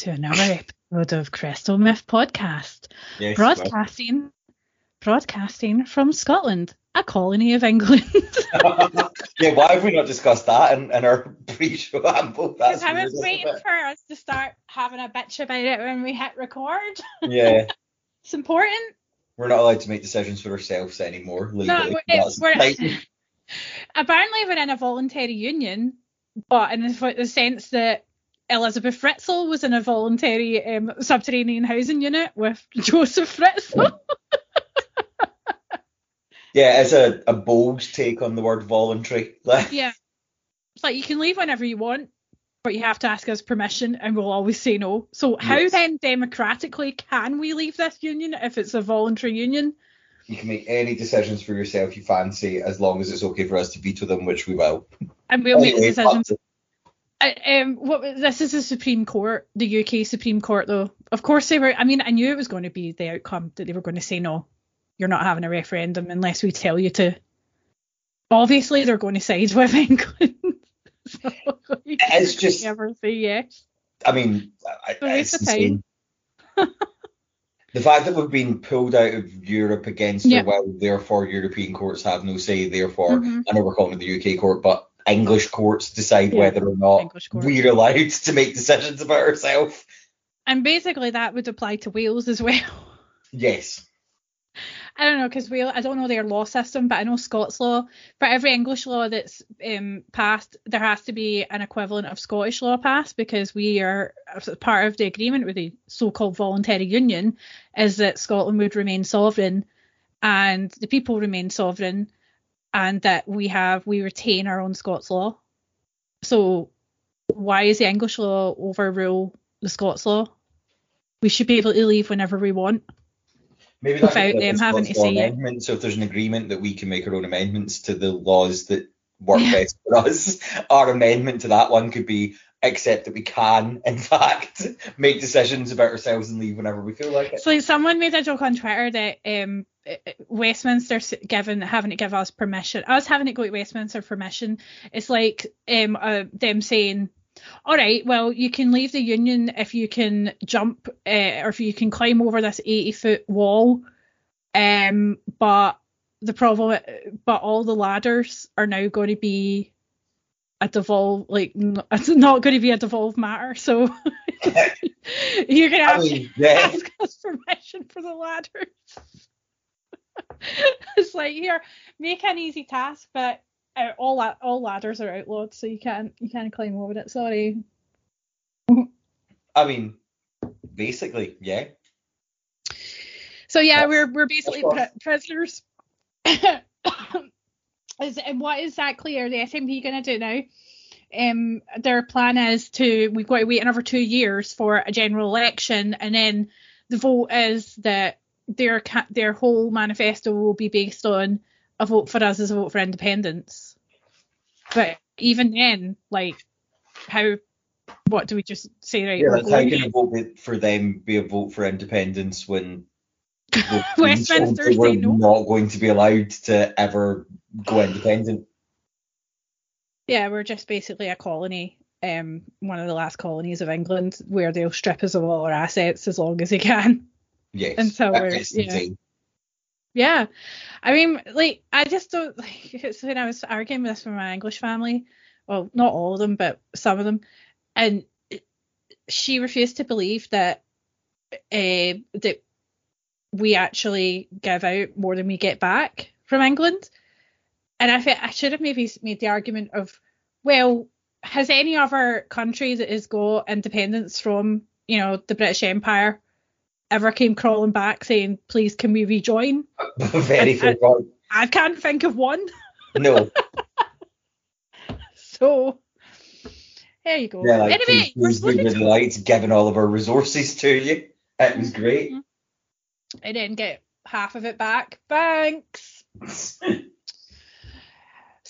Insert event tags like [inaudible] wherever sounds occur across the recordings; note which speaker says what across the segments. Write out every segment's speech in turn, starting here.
Speaker 1: To another episode of Crystal Myth Podcast,
Speaker 2: Yes,
Speaker 1: broadcasting, broadcasting from Scotland, a colony of England. [laughs]
Speaker 2: yeah, why have we not discussed that in, in our pre-show [laughs] amble?
Speaker 1: Because I was waiting for us to start having a bitch about it when we hit record. [laughs]
Speaker 2: Yeah,
Speaker 1: It's important.
Speaker 2: we're not allowed to make decisions for ourselves anymore legally. That's
Speaker 1: we're- Apparently, we're in a voluntary union, but in the sense that Elizabeth Fritzl was in a voluntary um, subterranean housing unit with [laughs] Josef Fritzl. [laughs]
Speaker 2: yeah, it's a, a bold take on the word voluntary. [laughs]
Speaker 1: Yeah. It's like you can leave whenever you want, but you have to ask us permission and we'll always say no. So how
Speaker 2: Yes.
Speaker 1: then democratically can we leave this union if it's a voluntary union?
Speaker 2: You can make any decisions for yourself you fancy as long as it's okay for us to veto them, which we will.
Speaker 1: And we'll make
Speaker 2: Anyway,
Speaker 1: decisions. Um, what this is the Supreme Court, the UK Supreme Court, though. Of course they were. I mean, I knew it was going to be the outcome that they were going to say no, you're not having a referendum unless we tell you to. Obviously, they're going to side with [laughs] England. so
Speaker 2: It's just-
Speaker 1: never say yes.
Speaker 2: I mean, I- it's
Speaker 1: time.
Speaker 2: insane. [laughs] the fact that we've been pulled out of Europe against our will, therefore European courts have no say, therefore,
Speaker 1: Mhm.
Speaker 2: I know we're calling it the UK court, but English courts decide
Speaker 1: Yeah,
Speaker 2: whether or not we're allowed to make decisions about ourselves.
Speaker 1: And basically, that would apply to Wales as well.
Speaker 2: Yes.
Speaker 1: I don't know because Wales, I don't know their law system, but I know Scots law. For every English law that's um, passed, there has to be an equivalent of Scottish law passed because we are part of the agreement with the so-called voluntary union is that Scotland would remain sovereign and the people remain sovereign, and that we have we retain our own Scots law. So why is the English law overrule the Scots law? We should be able to leave whenever we want.
Speaker 2: Maybe that's
Speaker 1: Without them having to say it.
Speaker 2: So if there's an agreement that we can make our own amendments to the laws that work
Speaker 1: Yeah.
Speaker 2: best for us, [laughs] our amendment to that one could be accept that we can, in [laughs] fact, make decisions about ourselves and leave whenever we feel like it.
Speaker 1: So someone made a joke on Twitter that um, uh, Westminster's given having to give us permission, us having to go to Westminster permission. It's like um, uh, them saying, "All right, well, you can leave the union if you can jump uh, or if you can climb over this 80 foot wall, um, but the problem, but all the ladders are now going to be." A devolve like n- it's not going to be a devolved matter, so [laughs] you're gonna
Speaker 2: I
Speaker 1: have to
Speaker 2: mean, yeah,
Speaker 1: ask us permission for the ladders. [laughs] it's like here, make an easy task, but uh, all all ladders are outlawed, so you can't you can't climb over it. Sorry.
Speaker 2: I mean, basically, yeah.
Speaker 1: So yeah,
Speaker 2: Yes,
Speaker 1: we're we're basically pri- prisoners. [coughs] [coughs] Is and what exactly are the SNP going to do now? Um, their plan is to we've got to wait another two years for a general election, and then the vote is that their their whole manifesto will be based on a vote for us is a vote for independence. But even then, like, how? What do we just say? Right,
Speaker 2: Yeah,
Speaker 1: we're
Speaker 2: how can a vote for them be a vote for independence when [laughs] the
Speaker 1: Westminster
Speaker 2: Queens were
Speaker 1: say no.
Speaker 2: not going to be allowed to ever go independent?
Speaker 1: Yeah, we're just basically a colony, um, one of the last colonies of England, where they'll strip us of all our assets as long as they can.
Speaker 2: Yes.
Speaker 1: And so we're- yeah. Yeah, I mean, like, I just don't [laughs] like. It's when I was arguing with this with my English family, well, not all of them, but some of them, and she refused to believe that, uh, that we actually give out more than we get back from England. And I I should have maybe made the argument of, well, has any other country that has got independence from, you know, the British Empire ever came crawling back saying, please, can we rejoin? [laughs]
Speaker 2: Very
Speaker 1: I- I-. I can't think of one.
Speaker 2: No. [laughs]
Speaker 1: So there you go.
Speaker 2: Yeah, like
Speaker 1: anyway, we're
Speaker 2: please, please, we
Speaker 1: supposed
Speaker 2: really
Speaker 1: to
Speaker 2: liked giving all of our resources to you. It was great. Mm-hmm.
Speaker 1: and then get half of it back. Thanks. [laughs]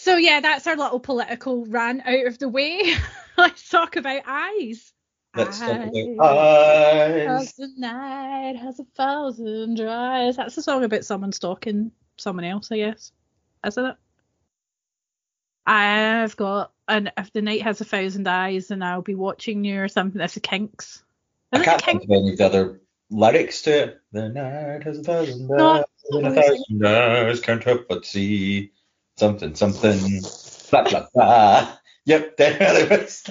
Speaker 1: So yeah, that's our little political rant out of the way. [laughs] Let's talk about eyes.
Speaker 2: Let's talk
Speaker 1: Eyes.
Speaker 2: about eyes.
Speaker 1: The night has a thousand eyes. That's a song about someone stalking someone else, I guess. Isn't it? I've got and if the night has a thousand eyes, then I'll be watching you or something. That's the Kinks.
Speaker 2: I
Speaker 1: Is it
Speaker 2: can't think of any other lyrics to it. The night has a thousand eyes, and a
Speaker 1: I
Speaker 2: thousand eyes can't help but see something, something, blah blah blah. Yep, there [laughs] it is.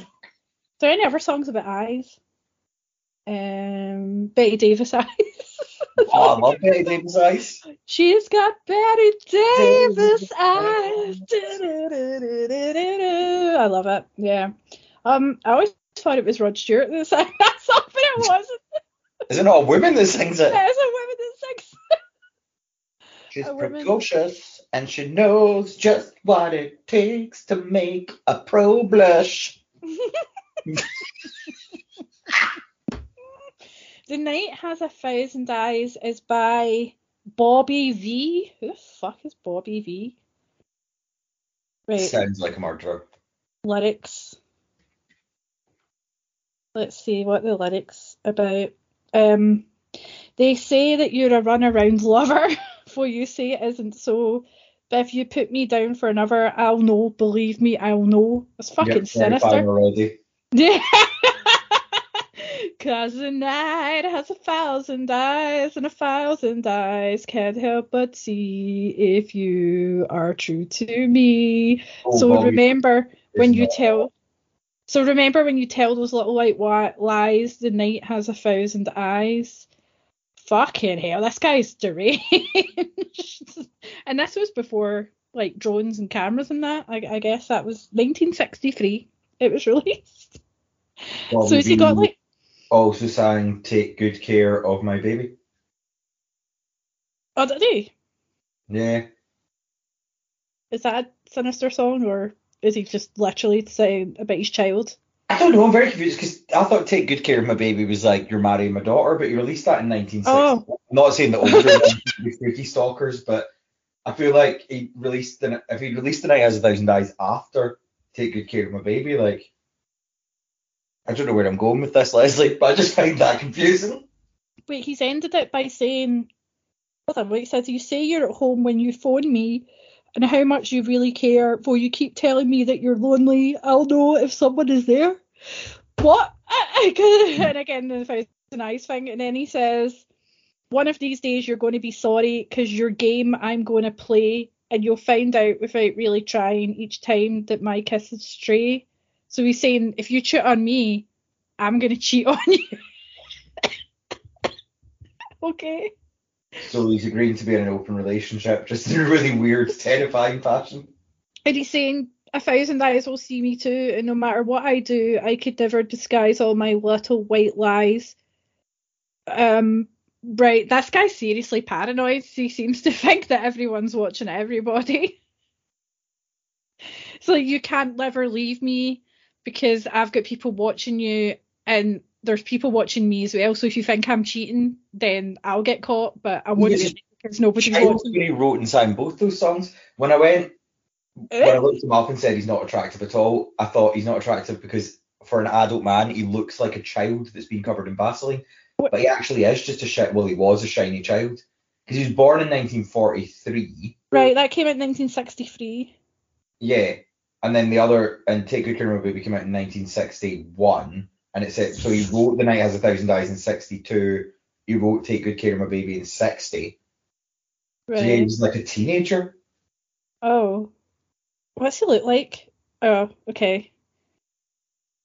Speaker 1: There any other songs about eyes? Um, Bette Davis eyes. [laughs]
Speaker 2: Oh, I love Bette Davis eyes.
Speaker 1: She's got Bette Davis eyes. I love it. Yeah. Um, I always thought it was Rod Stewart that sang that [laughs] song, but it wasn't.
Speaker 2: Is it not a woman that sings it?
Speaker 1: It is a woman that sings. It.
Speaker 2: She's
Speaker 1: a woman.
Speaker 2: And she knows just what it takes to make a pro blush. [laughs]
Speaker 1: The Night Has a Thousand Eyes is by Bobby Vee. Who the fuck is Bobby Vee? Right.
Speaker 2: Sounds like a murderer.
Speaker 1: lyrics. Let's see what the lyrics about. Um, they say that you're a runaround lover, [laughs] for you say it isn't so. But if you put me down for another, I'll know. Believe me, I'll know. It's fucking sinister.
Speaker 2: already.
Speaker 1: Yeah. [laughs] Cause the night has a thousand eyes and a thousand eyes can't help but see if you are true to me.
Speaker 2: Oh,
Speaker 1: so
Speaker 2: Bobby
Speaker 1: remember when you tell so remember when you tell those little white lies the night has a thousand eyes fucking hell this guy's deranged. [laughs] And this was before like drones and cameras and that I, I guess that was 1963 it was [laughs] released.
Speaker 2: Bobby
Speaker 1: so has he got like
Speaker 2: also sang "Take Good Care of My Baby."
Speaker 1: oh did he?
Speaker 2: Yeah,
Speaker 1: is that a sinister song or is he just literally saying about his child
Speaker 2: don't know. I'm very confused because I thought "Take Good Care of My Baby" was like "You're marrying my daughter," but he released that in 1960.
Speaker 1: Oh.
Speaker 2: I'm not saying that older [laughs] ones freaky stalkers, but I feel like he released the, if he released "The Night Has a Thousand Eyes" after "Take Good Care of My Baby," like I don't know where I'm going with this, Leslie, but I just find that confusing.
Speaker 1: Wait, he's ended it by saying, wait, he says, you say you're at home when you phone me and how much you really care, for you keep telling me that you're lonely. I'll know if someone is there. What? I, I could, and [laughs] again, the thousand eyes thing, and then he says, one of these days you're going to be sorry because your game I'm going to play, and you'll find out without really trying each time that my kisses stray. So he's saying, if you cheat on me, I'm going to cheat on you. [laughs] okay.
Speaker 2: So he's agreeing to be in an open relationship, just in a really weird, [laughs] terrifying fashion.
Speaker 1: And he's saying, A thousand eyes will see me too, and no matter what I do, I could never disguise all my little white lies. Um, right, this guy's seriously paranoid. He seems to [laughs] think that everyone's watching everybody. [laughs] so you can't never leave me because I've got people watching you, and there's people watching me as well. So if you think I'm cheating, then I'll get caught, but I won't
Speaker 2: Yes.
Speaker 1: because nobody's
Speaker 2: Child
Speaker 1: watching.
Speaker 2: he wrote and sang both those songs. When I went, when I
Speaker 1: Eh?
Speaker 2: looked him up and said he's not attractive at all, I thought he's not attractive because for an adult man, he looks like a child that's been covered in Vaseline.
Speaker 1: What?
Speaker 2: But he actually is just a shi- well, he was a shiny child because he was born in 1943.
Speaker 1: Right, that came out in 1963.
Speaker 2: Yeah, and then the other and Take Good Care of My Baby came out in 1961, and it said so he wrote The Night Has a Thousand Eyes in 62. He wrote Take Good Care of My Baby in 60.
Speaker 1: Right.
Speaker 2: So yeah, he was like a teenager.
Speaker 1: Oh. What's he look like? Oh, okay.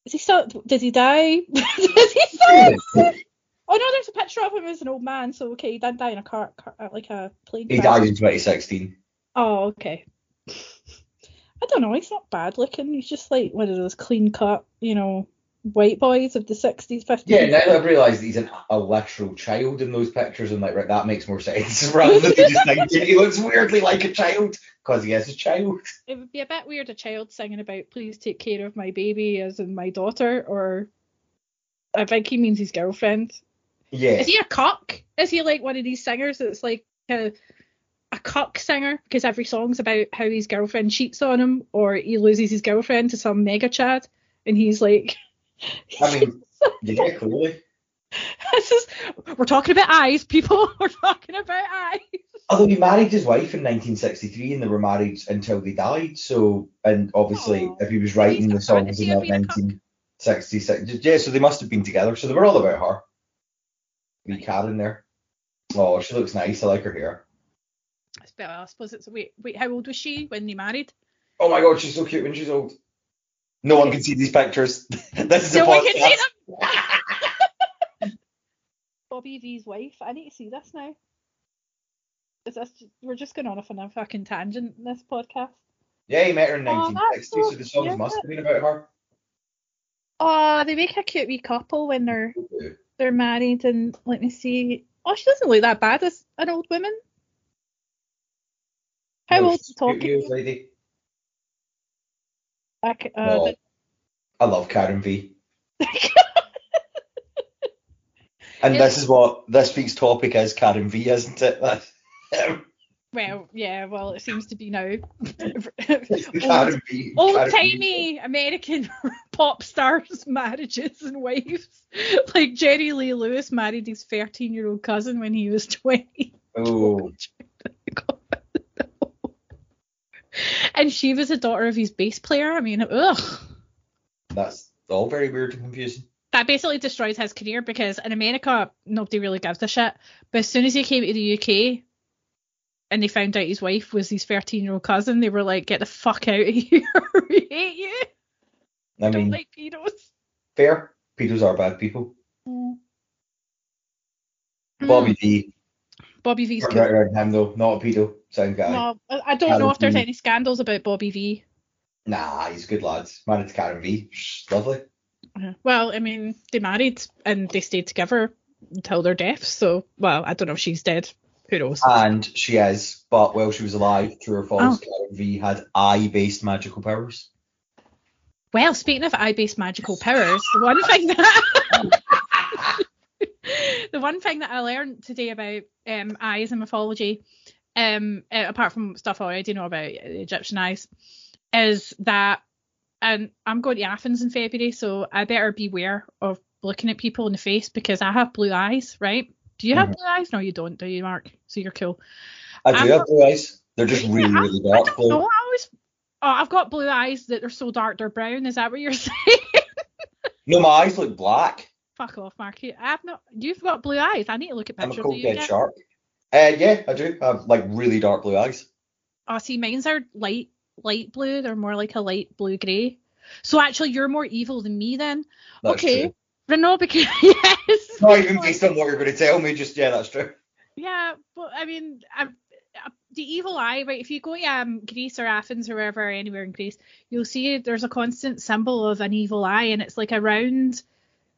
Speaker 1: Is he still did he die? [laughs] did he still [laughs] Oh no, there's a picture of him as an old man, so okay, he didn't die in a car, car uh, like a plane
Speaker 2: He died in 2016.
Speaker 1: Oh, okay. I don't know, he's not bad looking. He's just like one of those clean cut, you know, white boys of the sixties, fifties.
Speaker 2: Yeah, now I've realised he's an, a literal child in those pictures, I'm like, right, that makes more sense. [laughs] Rather than just thinking [laughs] he looks weirdly like a child, because he is a child.
Speaker 1: It would be a bit weird a child singing about please take care of my baby as in my daughter, or I think he means his girlfriend.
Speaker 2: Yeah.
Speaker 1: Is he a cock? Is he like one of these singers that's like a, a cock singer because every song's about how his girlfriend cheats on him or he loses his girlfriend to some mega chad and he's like
Speaker 2: I mean, [laughs] yeah, clearly.
Speaker 1: this is we're talking about eyes, people. [laughs] We're talking about eyes.
Speaker 2: although he married his wife in 1963 and they were married until they died. So, and obviously,
Speaker 1: Oh,
Speaker 2: if he was writing the songs in that
Speaker 1: being a cuck.
Speaker 2: 1966, yeah, so they must have been together. So they were all about her. Wee Karen there. Oh, she looks nice. I like her hair.
Speaker 1: It's better, I suppose it's wait wait how old was she when they married?
Speaker 2: Oh my god, she's so cute when she's old. No one can see these pictures. [laughs] this is a
Speaker 1: No one can see them. [laughs] Bobby Vee's wife. I need to see this now. Is this we're just going on off on a fucking tangent in this podcast.
Speaker 2: Yeah, he met her in
Speaker 1: Oh,
Speaker 2: 1960,
Speaker 1: that's
Speaker 2: so the songs must have been about her.
Speaker 1: Oh, they make a cute wee couple when they're they're married and let me see. Oh, she doesn't look that bad as an old woman. How
Speaker 2: No,
Speaker 1: old's
Speaker 2: she's
Speaker 1: the
Speaker 2: a cute
Speaker 1: talking?
Speaker 2: old
Speaker 1: uh,
Speaker 2: Oh, I love Karen Vee. [laughs] And this is what this week's topic is, Karen Vee, isn't it? [laughs]
Speaker 1: well, yeah, well, it seems to be now. [laughs] Old
Speaker 2: Karen Vee.
Speaker 1: old
Speaker 2: Karen Vee.
Speaker 1: timey American pop stars marriages and wives. Like Jerry Lee Lewis married his 13 year old cousin when he was 20.
Speaker 2: Oh,
Speaker 1: and she was a daughter of his bass player. I mean, ugh.
Speaker 2: that's all very weird and confusing.
Speaker 1: That basically destroys his career because in America, nobody really gives a shit. But as soon as he came to the UK and they found out his wife was his 13 year old cousin, they were like, get the fuck out of [laughs] here. we hate you.
Speaker 2: I
Speaker 1: Don't
Speaker 2: mean,
Speaker 1: like pedos.
Speaker 2: fair. Pedos are bad people.
Speaker 1: Mm.
Speaker 2: Bobby D.
Speaker 1: Bobby Vee's
Speaker 2: Right around him though, not a pedo. Sound guy.
Speaker 1: No, I don't know if there's
Speaker 2: V.
Speaker 1: any scandals about Bobby Vee.
Speaker 2: Nah, he's a good lad. Married to Karen Vee. Lovely.
Speaker 1: Well, I mean, they married and they stayed together until their deaths. So, well, I don't know if she's dead. Who knows?
Speaker 2: And she is, but while she was alive, true or false,
Speaker 1: Oh.
Speaker 2: Karen Vee had eye-based magical powers.
Speaker 1: Well, speaking of eye-based magical powers, the one thing that [laughs] the one thing that I learned today about um, eyes and mythology, um, uh, apart from stuff I already know about Egyptian eyes, is that, and I'm going to Athens in February, so I better beware of looking at people in the face because I have blue eyes, right? Do you have
Speaker 2: Mhm.
Speaker 1: blue eyes? No, you don't, do you, Mark? So you're cool.
Speaker 2: I do
Speaker 1: I'm
Speaker 2: have blue eyes. They're just [laughs] really,
Speaker 1: Yeah,
Speaker 2: really
Speaker 1: I don't
Speaker 2: blue.
Speaker 1: know. I always, oh, I've got blue eyes that are so dark they're brown. Is that what you're [laughs] saying?
Speaker 2: No, my eyes look black.
Speaker 1: Fuck off, Marky. I've not. You've got blue eyes. I need to look at pictures.
Speaker 2: I'm a cold
Speaker 1: of you.
Speaker 2: dead shark. Uh, yeah, I do. I have like really dark blue eyes.
Speaker 1: Oh, see, mine's are light, light blue. They're more like a light blue grey. So actually, you're more evil than me then.
Speaker 2: That's
Speaker 1: okay,
Speaker 2: true.
Speaker 1: Renault, because [laughs] yes.
Speaker 2: Not even based on what you're going to tell me, just yeah, that's true.
Speaker 1: Yeah, but I mean, I, I, the evil eye, right? If you go to um, Greece or Athens or wherever, anywhere in Greece, you'll see there's a constant symbol of an evil eye, and it's like a round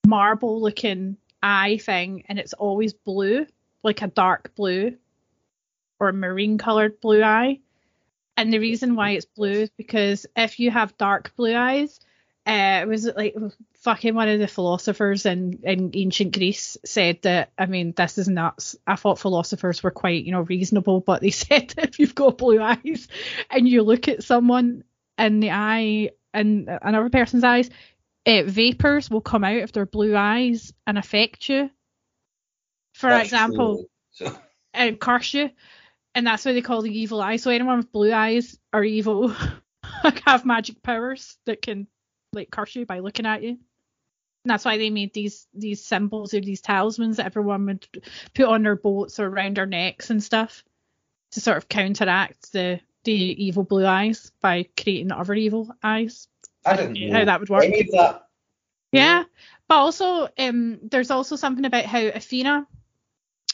Speaker 1: marble-looking eye thing, and it's always blue, like a dark blue or marine-colored blue eye. And the reason why it's blue is because if you have dark blue eyes, uh, it was like fucking one of the philosophers in, in ancient Greece said that I mean this is nuts. I thought philosophers were quite you know reasonable, but they [laughs] said that if you've got blue eyes and you look at someone in the eye in another person's eyes, uh, vapors will come out of their blue eyes and affect you. For
Speaker 2: That's
Speaker 1: example.
Speaker 2: So, [laughs]
Speaker 1: and curse you, and that's why they call the evil eye. So anyone with blue eyes are evil, [laughs] have magic powers that can like curse you by looking at you. And that's why they made these these symbols or these talismans that everyone would put on their boats or around their necks and stuff to sort of counteract the the evil blue eyes by creating other evil eyes.
Speaker 2: I didn't know
Speaker 1: How that would work.
Speaker 2: any of that.
Speaker 1: Yeah, but also um, there's also something about how Athena,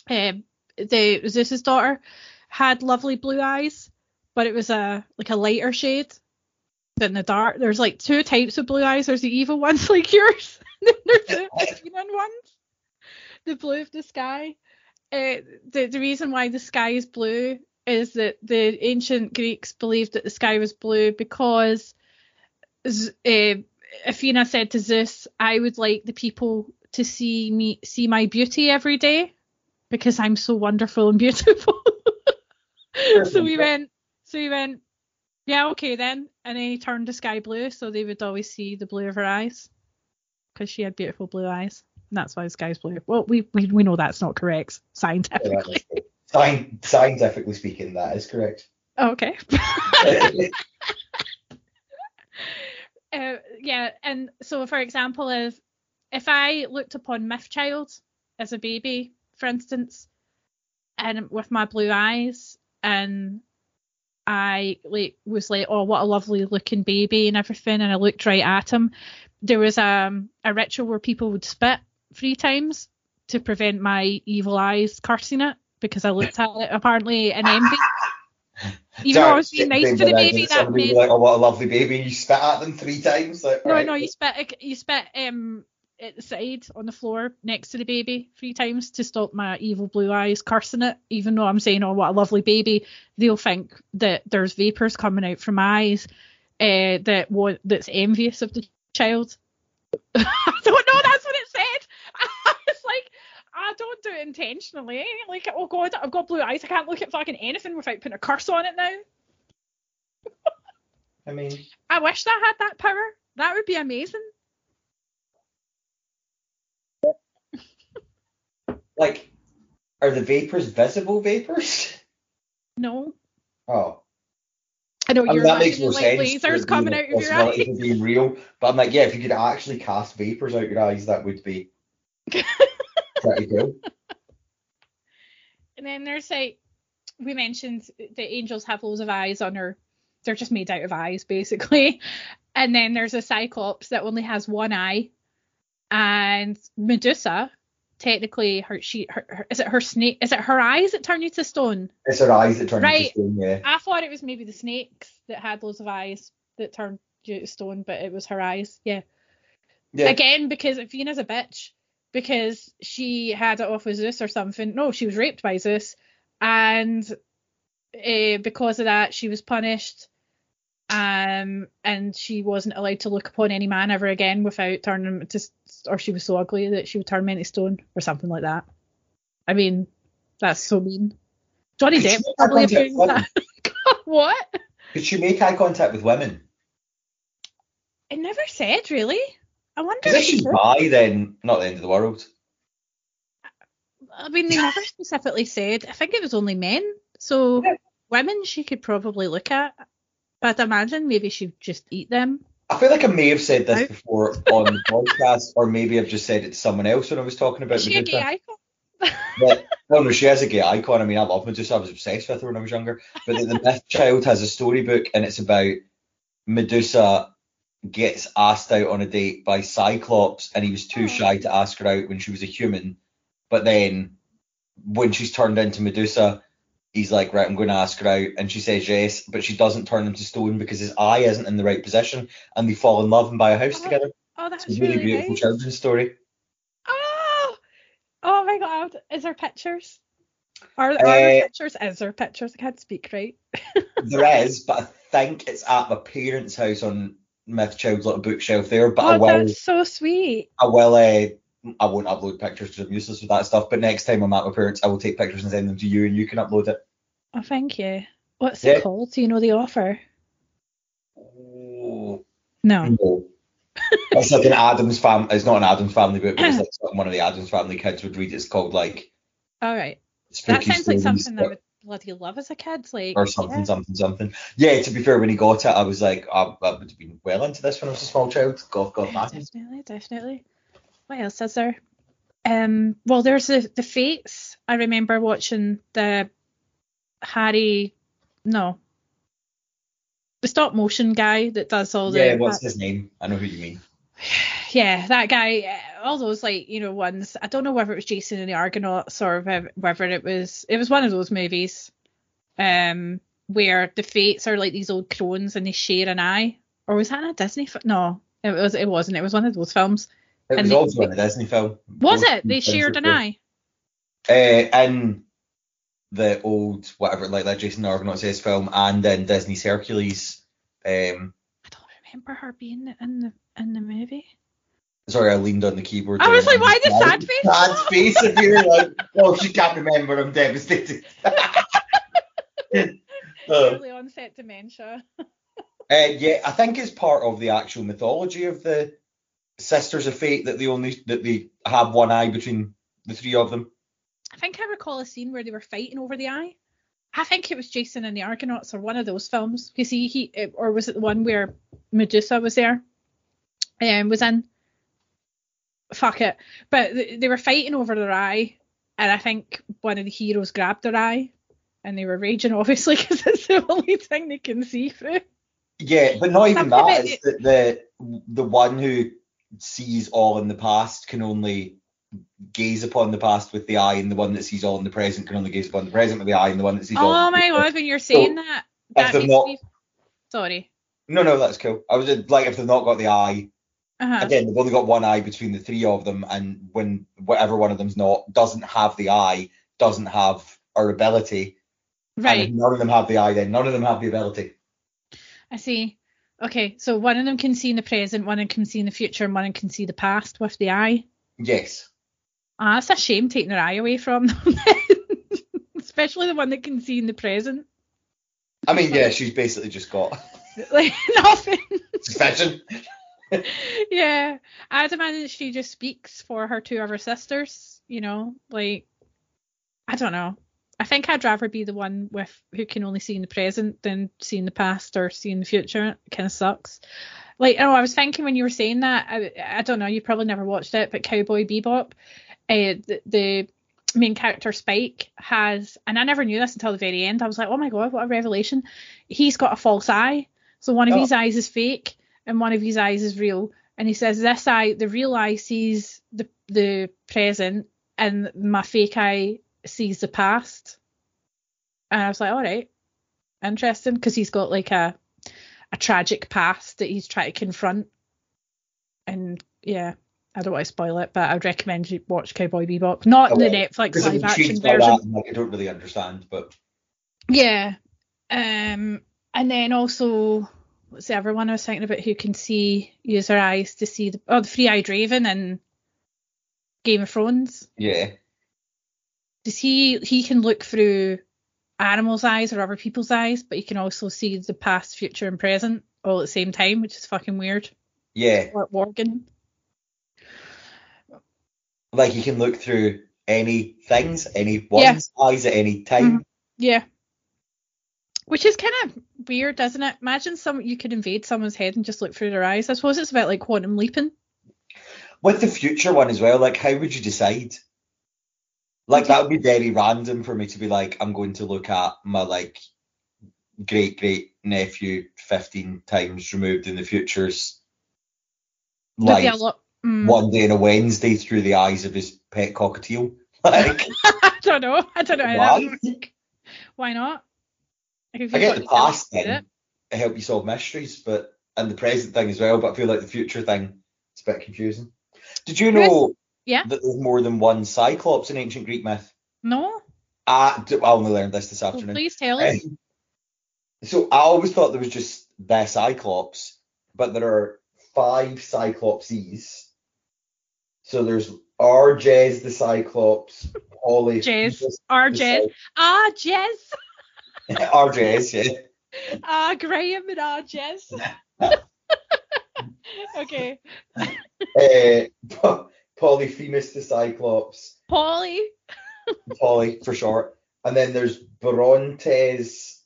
Speaker 1: uh, the Zeus's daughter, had lovely blue eyes, but it was a like a lighter shade than the dark. There's like two types of blue eyes. There's the evil ones [laughs] like yours, and then there's the [laughs] Athenan ones, the blue of the sky. Uh, the the reason why the sky is blue is that the ancient Greeks believed that the sky was blue because uh, Athena said to Zeus, "I would like the people to see me see my beauty every day because I'm so wonderful and [laughs] beautiful." so we went, so we went, yeah, okay then, and then he turned the sky blue so they would always see the blue of her eyes because she had beautiful blue eyes, and that's why the sky's blue. Well, we we, we know that's not correct scientifically.
Speaker 2: Scien- scientifically speaking, that is correct.
Speaker 1: Okay. [laughs] [laughs] uh, yeah, and so for example, if if I looked upon Mythchild as a baby, for instance, and with my blue eyes, and I like was like, oh, what a lovely looking baby and everything, and I looked right at him. There was um, a ritual where people would spit three times to prevent my evil eyes cursing it because I looked at it apparently in envy. [laughs] [laughs] Even though I was being nice to the baby, that made
Speaker 2: like, oh, what a lovely baby. You spit at them three times. Like,
Speaker 1: no,
Speaker 2: right.
Speaker 1: no, you spit you spit um at the side on the floor next to the baby three times to stop my evil blue eyes cursing it. Even though I'm saying, oh, what a lovely baby, they'll think that there's vapors coming out from my eyes uh, that what that's envious of the child. [laughs] I don't know. That's what it said. I was like, I don't do it intentionally. Eh? Like, oh god, I've got blue eyes. I can't look at fucking anything without putting a curse on it now.
Speaker 2: I mean,
Speaker 1: I wish I had that power. That would be amazing.
Speaker 2: like, are the vapors visible vapors?
Speaker 1: No.
Speaker 2: Oh.
Speaker 1: I know
Speaker 2: I mean,
Speaker 1: you're
Speaker 2: that makes more
Speaker 1: like
Speaker 2: sense.
Speaker 1: lasers coming out of your eyes.
Speaker 2: being real, but I'm like, yeah, if you could actually cast vapors out your eyes, that would be [laughs] pretty. [laughs]
Speaker 1: And then there's like we mentioned the angels have loads of eyes on her. They're just made out of eyes, basically. [laughs] And then there's a cyclops that only has one eye. And Medusa, technically, her she her, her is it her snake? Is it her eyes that turn you to stone?
Speaker 2: It's her eyes that turn
Speaker 1: Right.
Speaker 2: into stone, yeah.
Speaker 1: I thought it was maybe the snakes that had loads of eyes that turned you to stone, but it was her eyes. Yeah.
Speaker 2: Yeah.
Speaker 1: Again, because Athena's a bitch, because she had it off with Zeus or something. No, she was raped by Zeus, and uh, because of that, she was punished. Um, and she wasn't allowed to look upon any man ever again without turning him to, or she was so ugly that she would turn him into stone or something like that. I mean, that's so mean. Johnny
Speaker 2: Could
Speaker 1: Depp probably
Speaker 2: have
Speaker 1: approved
Speaker 2: contact
Speaker 1: that. [laughs] what?
Speaker 2: Could she make eye contact with women?
Speaker 1: It never said really. I wonder
Speaker 2: if
Speaker 1: if she
Speaker 2: she's bi, then not the end of the world.
Speaker 1: I mean, they [laughs] never specifically said. I think it was only men. So
Speaker 2: Yeah.
Speaker 1: women she could probably look at. But I'd imagine maybe she'd just eat them.
Speaker 2: I feel like I may have said this before on the podcast, or maybe I've just said it to someone else when I was talking about
Speaker 1: Is she a
Speaker 2: Medusa.
Speaker 1: gay icon? [laughs]
Speaker 2: But, no, no, she has a gay icon. I mean, I love Medusa. I was obsessed with her when I was younger. But the, the Myth Child has a storybook, and it's about Medusa gets asked out on a date by Cyclops, and he was too
Speaker 1: Oh.
Speaker 2: shy to ask her out when she was a human. But then, when she's turned into Medusa, he's like, right, I'm going to ask her out, and she says yes, but she doesn't turn him to stone because his eye isn't in the right position, and they fall in love and buy a house
Speaker 1: Oh,
Speaker 2: together.
Speaker 1: Oh, that's
Speaker 2: It's a really,
Speaker 1: really
Speaker 2: beautiful
Speaker 1: nice.
Speaker 2: children's story.
Speaker 1: Oh, oh my god! Is there pictures? Are, are
Speaker 2: Uh,
Speaker 1: there pictures? Is there pictures? I can't speak right.
Speaker 2: There [laughs] is, but I think it's at my parents' house on Mythchild's little bookshelf there. But I
Speaker 1: oh,
Speaker 2: will,
Speaker 1: that's so sweet.
Speaker 2: I will, uh, I won't upload pictures because I'm useless with that stuff. But next time I'm at my parents, I will take pictures and send them to you, and you can upload it.
Speaker 1: Oh, thank you. What's
Speaker 2: Yeah.
Speaker 1: it called? Do you know the offer?
Speaker 2: Oh,
Speaker 1: No.
Speaker 2: no. [laughs] it's like an Addams family. It's not an Addams family book, but it's [laughs] like something one of the Addams family kids would read. It's called like
Speaker 1: All right. That sounds like something I would bloody love as a kid. Like
Speaker 2: or something,
Speaker 1: yeah.
Speaker 2: something, something. Yeah, to be fair, when he got it, I was like, I, I would have been well into this when I was a small child. God, God,
Speaker 1: Yeah, definitely, definitely. What else is there? Um, well, there's the the Fates. I remember watching the Harry, no, the stop motion guy that does all the
Speaker 2: Yeah, what's his name? I know who you mean.
Speaker 1: Yeah, that guy, uh, all those like you know ones. I don't know whether it was Jason and the Argonauts or whether- whether it was it was one of those movies, um, where the Fates are like these old crones and they share an eye. Or was that in a Disney? Fi- no, it was. It wasn't. It was one of those films.
Speaker 2: It
Speaker 1: And
Speaker 2: was
Speaker 1: they-
Speaker 2: also in a Disney film.
Speaker 1: Was it? They shared an eye.
Speaker 2: Uh, in the old whatever, like that Jason Argonaut says film, and in Disney's Hercules. Um,
Speaker 1: I don't remember her being in the in the movie.
Speaker 2: sorry, I leaned on the keyboard.
Speaker 1: I was like, why the
Speaker 2: sad-
Speaker 1: face?
Speaker 2: Sad face if you're like, oh, she can't remember. I'm devastated. [laughs] Uh,
Speaker 1: Early onset dementia.
Speaker 2: Uh, yeah, I think it's part of the actual mythology of the Sisters of Fate that they only that they have one eye between the three of them.
Speaker 1: I think I recall a scene where they were fighting over the eye. I think it was Jason and the Argonauts or one of those films. You see, he or was it the one where Medusa was there? Um, was in. Fuck it. But they were fighting over their eye, and I think one of the heroes grabbed their eye, and they were raging [laughs] obviously because it's the only thing they can see through.
Speaker 2: Yeah, but not even that. It's the, the the one who sees all in the past can only gaze upon the past with the eye, and the one that sees all in the present can only gaze upon the present with the eye, and the one that sees
Speaker 1: oh
Speaker 2: all.
Speaker 1: Oh my god! When you're saying so, that, that makes not, me. Sorry.
Speaker 2: No, no, that's cool. I was just, like, if they've not got the eye, uh-huh. again, they've only got one eye between the three of them, and when whatever one of them's not doesn't have the eye, doesn't have our ability.
Speaker 1: Right.
Speaker 2: none of them have the eye. Then none of them have the ability.
Speaker 1: I see. Okay, so one of them can see in the present, one of them can see in the future, and one can see the past with the eye.
Speaker 2: Yes.
Speaker 1: Ah, it's a shame taking their eye away from them. [laughs] Especially the one that can see in the present.
Speaker 2: I mean, yeah, she's basically just got [laughs]
Speaker 1: like nothing.
Speaker 2: Vision. [laughs]
Speaker 1: yeah, I'd imagine she just speaks for her two other sisters. You know, like I don't know. I think I'd rather be the one with who can only see in the present than see in the past or see in the future. It kind of sucks. Like, oh, I was thinking when you were saying that, I, I don't know, you probably never watched it, but Cowboy Bebop, uh, the, the main character Spike has, and I never knew this until the very end. I was like, oh my god, what a revelation! He's got a false eye, so one of oh. his eyes is fake and one of his eyes is real. And he says this eye, the real eye sees the the present, and my fake eye sees the past. And I was like, all right, interesting, because he's got like a a tragic past that he's trying to confront. And yeah, I don't want to spoil it, but I'd recommend you watch Cowboy Bebop, not the Netflix live action version. That,
Speaker 2: like, I don't really understand, but
Speaker 1: yeah. Um, and then also what's the other one I was thinking about who can see use their eyes to see the oh the three eyed raven in Game of Thrones.
Speaker 2: Yeah
Speaker 1: does he he can look through animals' eyes or other people's eyes, but he can also see the past, future, and present all at the same time, which is fucking weird.
Speaker 2: Yeah.
Speaker 1: Or Worgen.
Speaker 2: Like he can look through any things, any one's yeah. eyes at any time. Mm-hmm.
Speaker 1: Yeah. Which is kind of weird, doesn't it? Imagine some you could invade someone's head and just look through their eyes. I suppose it's about like quantum leaping.
Speaker 2: With the future one as well, like how would you decide? Like that would be very random for me to be like, I'm going to look at my like great great nephew 15 times removed in the futures like mm. one day on a Wednesday through the eyes of his pet cockatiel. [laughs] Like [laughs]
Speaker 1: I don't know. I don't know why? Why not?
Speaker 2: I get the past thing to help you solve mysteries, but and the present thing as well. But I feel like the future thing is a bit confusing. Did you know
Speaker 1: yeah.
Speaker 2: That there's more than one Cyclops in ancient Greek myth.
Speaker 1: No.
Speaker 2: I, I only learned this this afternoon.
Speaker 1: Well, please tell us. Um,
Speaker 2: so I always thought there was just the Cyclops, but there are five Cyclopses. So there's Arges the Cyclops, Polly.
Speaker 1: Jez. R. Jez. Ah, Jez. [laughs]
Speaker 2: R. Jez, yeah.
Speaker 1: Ah, Graham and R. Jez. [laughs] okay.
Speaker 2: Uh, Polyphemus the Cyclops.
Speaker 1: Polly. [laughs]
Speaker 2: Polly for short. And then there's Brontes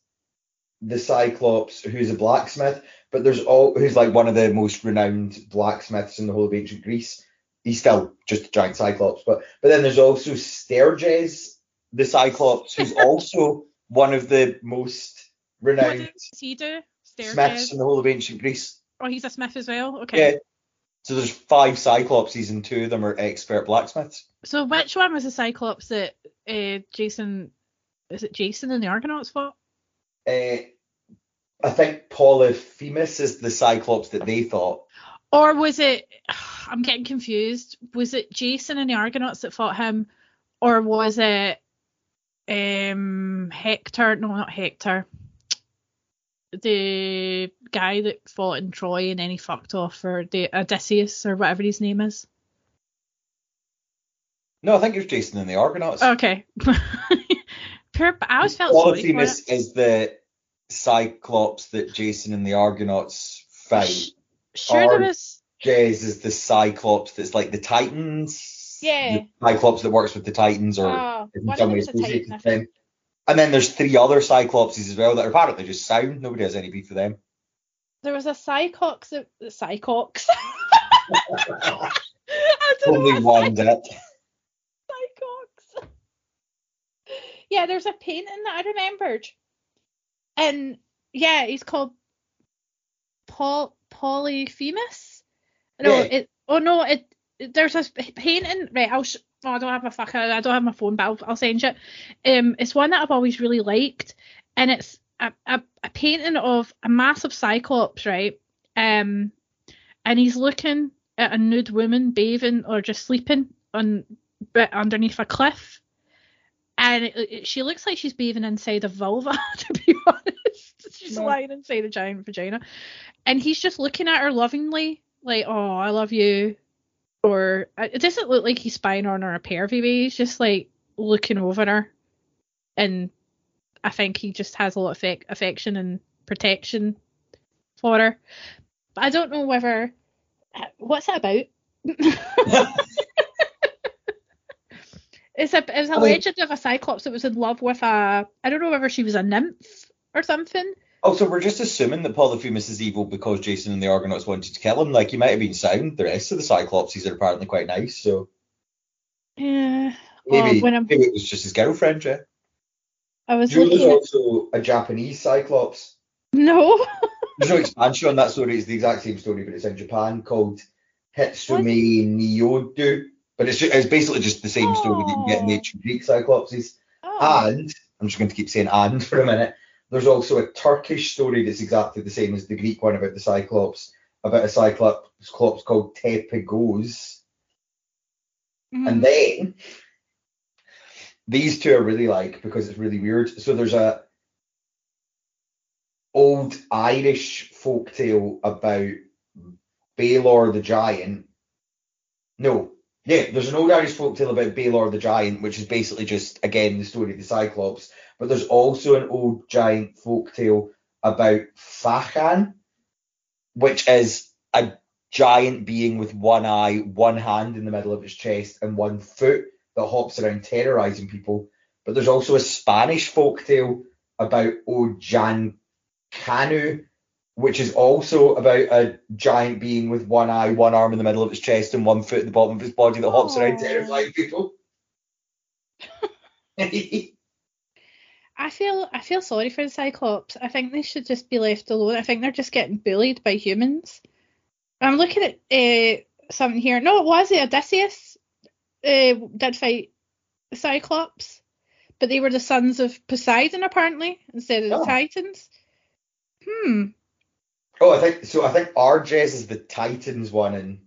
Speaker 2: the Cyclops, who's a blacksmith, but there's all who's like one of the most renowned blacksmiths in the whole of ancient Greece. He's still just a giant Cyclops, but but then there's also Sterges the Cyclops, who's also one of the most renowned what
Speaker 1: does he do?
Speaker 2: Smiths in the whole of ancient Greece.
Speaker 1: Oh, he's a smith as well. Okay. Yeah,
Speaker 2: so there's five Cyclopses and two of them are expert blacksmiths.
Speaker 1: So which one was the Cyclops that uh, Jason? Is it Jason and the Argonauts fought?
Speaker 2: Uh, I think Polyphemus is the Cyclops that they thought.
Speaker 1: Or was it? [sighs] I'm getting confused. Was it Jason and the Argonauts that fought him, or was it um, Hector? No, not Hector the guy that fought in Troy and then he fucked off for the Odysseus or whatever his name is?
Speaker 2: No, I think it was Jason and the Argonauts.
Speaker 1: Okay. [laughs] Poor, I always felt
Speaker 2: Polyphemus is the Cyclops that Jason and the Argonauts fight.
Speaker 1: Sure, there was.
Speaker 2: Jez is the Cyclops that's like the Titans
Speaker 1: Yeah.
Speaker 2: Cyclops that works with the Titans or
Speaker 1: Oh,
Speaker 2: in some
Speaker 1: them
Speaker 2: way
Speaker 1: Titan,
Speaker 2: associated with them. And then there's three other Cyclopses as well that are apparently just sound. Nobody has any beef with them.
Speaker 1: There was a Cyclops. that- Cycox. [laughs] I don't know
Speaker 2: Only one did.
Speaker 1: Cycox. Yeah, there's a painting that I remembered. And yeah, he's called Paul Polyphemus. No,
Speaker 2: Yeah.
Speaker 1: it oh no, it- there's a painting right, I'll sh- oh, I don't have my fuck I don't have my phone, but I'll, I'll send you. it. Um it's one that I've always really liked and it's a, a, a painting of a massive cyclops, right? Um and he's looking at a nude woman bathing or just sleeping on but underneath a cliff and it, it- she looks like she's bathing inside a vulva [laughs] to be honest she's
Speaker 2: No.
Speaker 1: lying inside a giant vagina and he's just looking at her lovingly like oh i love you or uh, it doesn't look like he's spying on her a pervy way he's just like looking over her. And i think he just has a lot of affec- affection and protection for her. But i don't know whether uh, what's that about? [laughs] It's a it's a legend of a cyclops that was in love with a I don't know whether she was a nymph or something.
Speaker 2: Also, we're just assuming that Polyphemus is evil because Jason and the Argonauts wanted to kill him. Like, he might have been sound. The rest of the Cyclopses are apparently quite nice, so
Speaker 1: Yeah. Oh,
Speaker 2: maybe, maybe it was just his girlfriend, yeah.
Speaker 1: I was looking at
Speaker 2: also a Japanese Cyclops.
Speaker 1: no. [laughs]
Speaker 2: There's no expansion on that story. It's the exact same story, but it's in Japan called Hitsume Nyodu. But it's, ju- it's basically just the same story that you get in the
Speaker 1: Oh.
Speaker 2: ancient Greek Cyclopses.
Speaker 1: Oh.
Speaker 2: And I'm just going to keep saying and [laughs] for a minute. There's also a Turkish story that's exactly the same as the Greek one about the Cyclops, about a Cyclops called Tepegöz.
Speaker 1: Mhm.
Speaker 2: And then these two are really like because it's really weird. So there's a old Irish folktale about Balor the Giant. No, yeah, there's an old Irish folktale about Balor the Giant, which is basically just again the story of the Cyclops. But there's also an old giant folktale about Fachan, which is a giant being with one eye, one hand in the middle of its chest, and one foot that hops around terrorizing people. But there's also a Spanish folktale about Ojan Canu, which is also about a giant being with one eye, one arm in the middle of its chest, and one foot at the bottom of its body that hops around terrifying people. [laughs]
Speaker 1: I feel I feel sorry for the Cyclops. I think they should just be left alone. I think they're just getting bullied by humans. I'm looking at uh, something here. No, it was the Odysseus uh, did fight the Cyclops, but they were the sons of Poseidon apparently instead of the
Speaker 2: Oh.
Speaker 1: Titans. Hmm.
Speaker 2: Oh, I think so. I think Arges is the Titans one,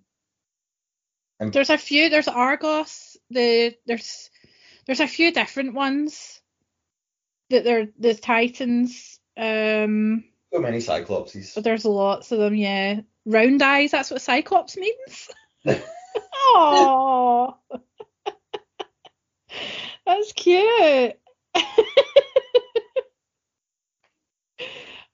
Speaker 2: and
Speaker 1: There's a few. There's Argos. The there's there's a few different ones that they're the Titans. Um,
Speaker 2: so many Cyclopses.
Speaker 1: but there's lots of them. Yeah, round eyes. That's what Cyclops means. [laughs] Oh, [laughs] that's cute. [laughs] I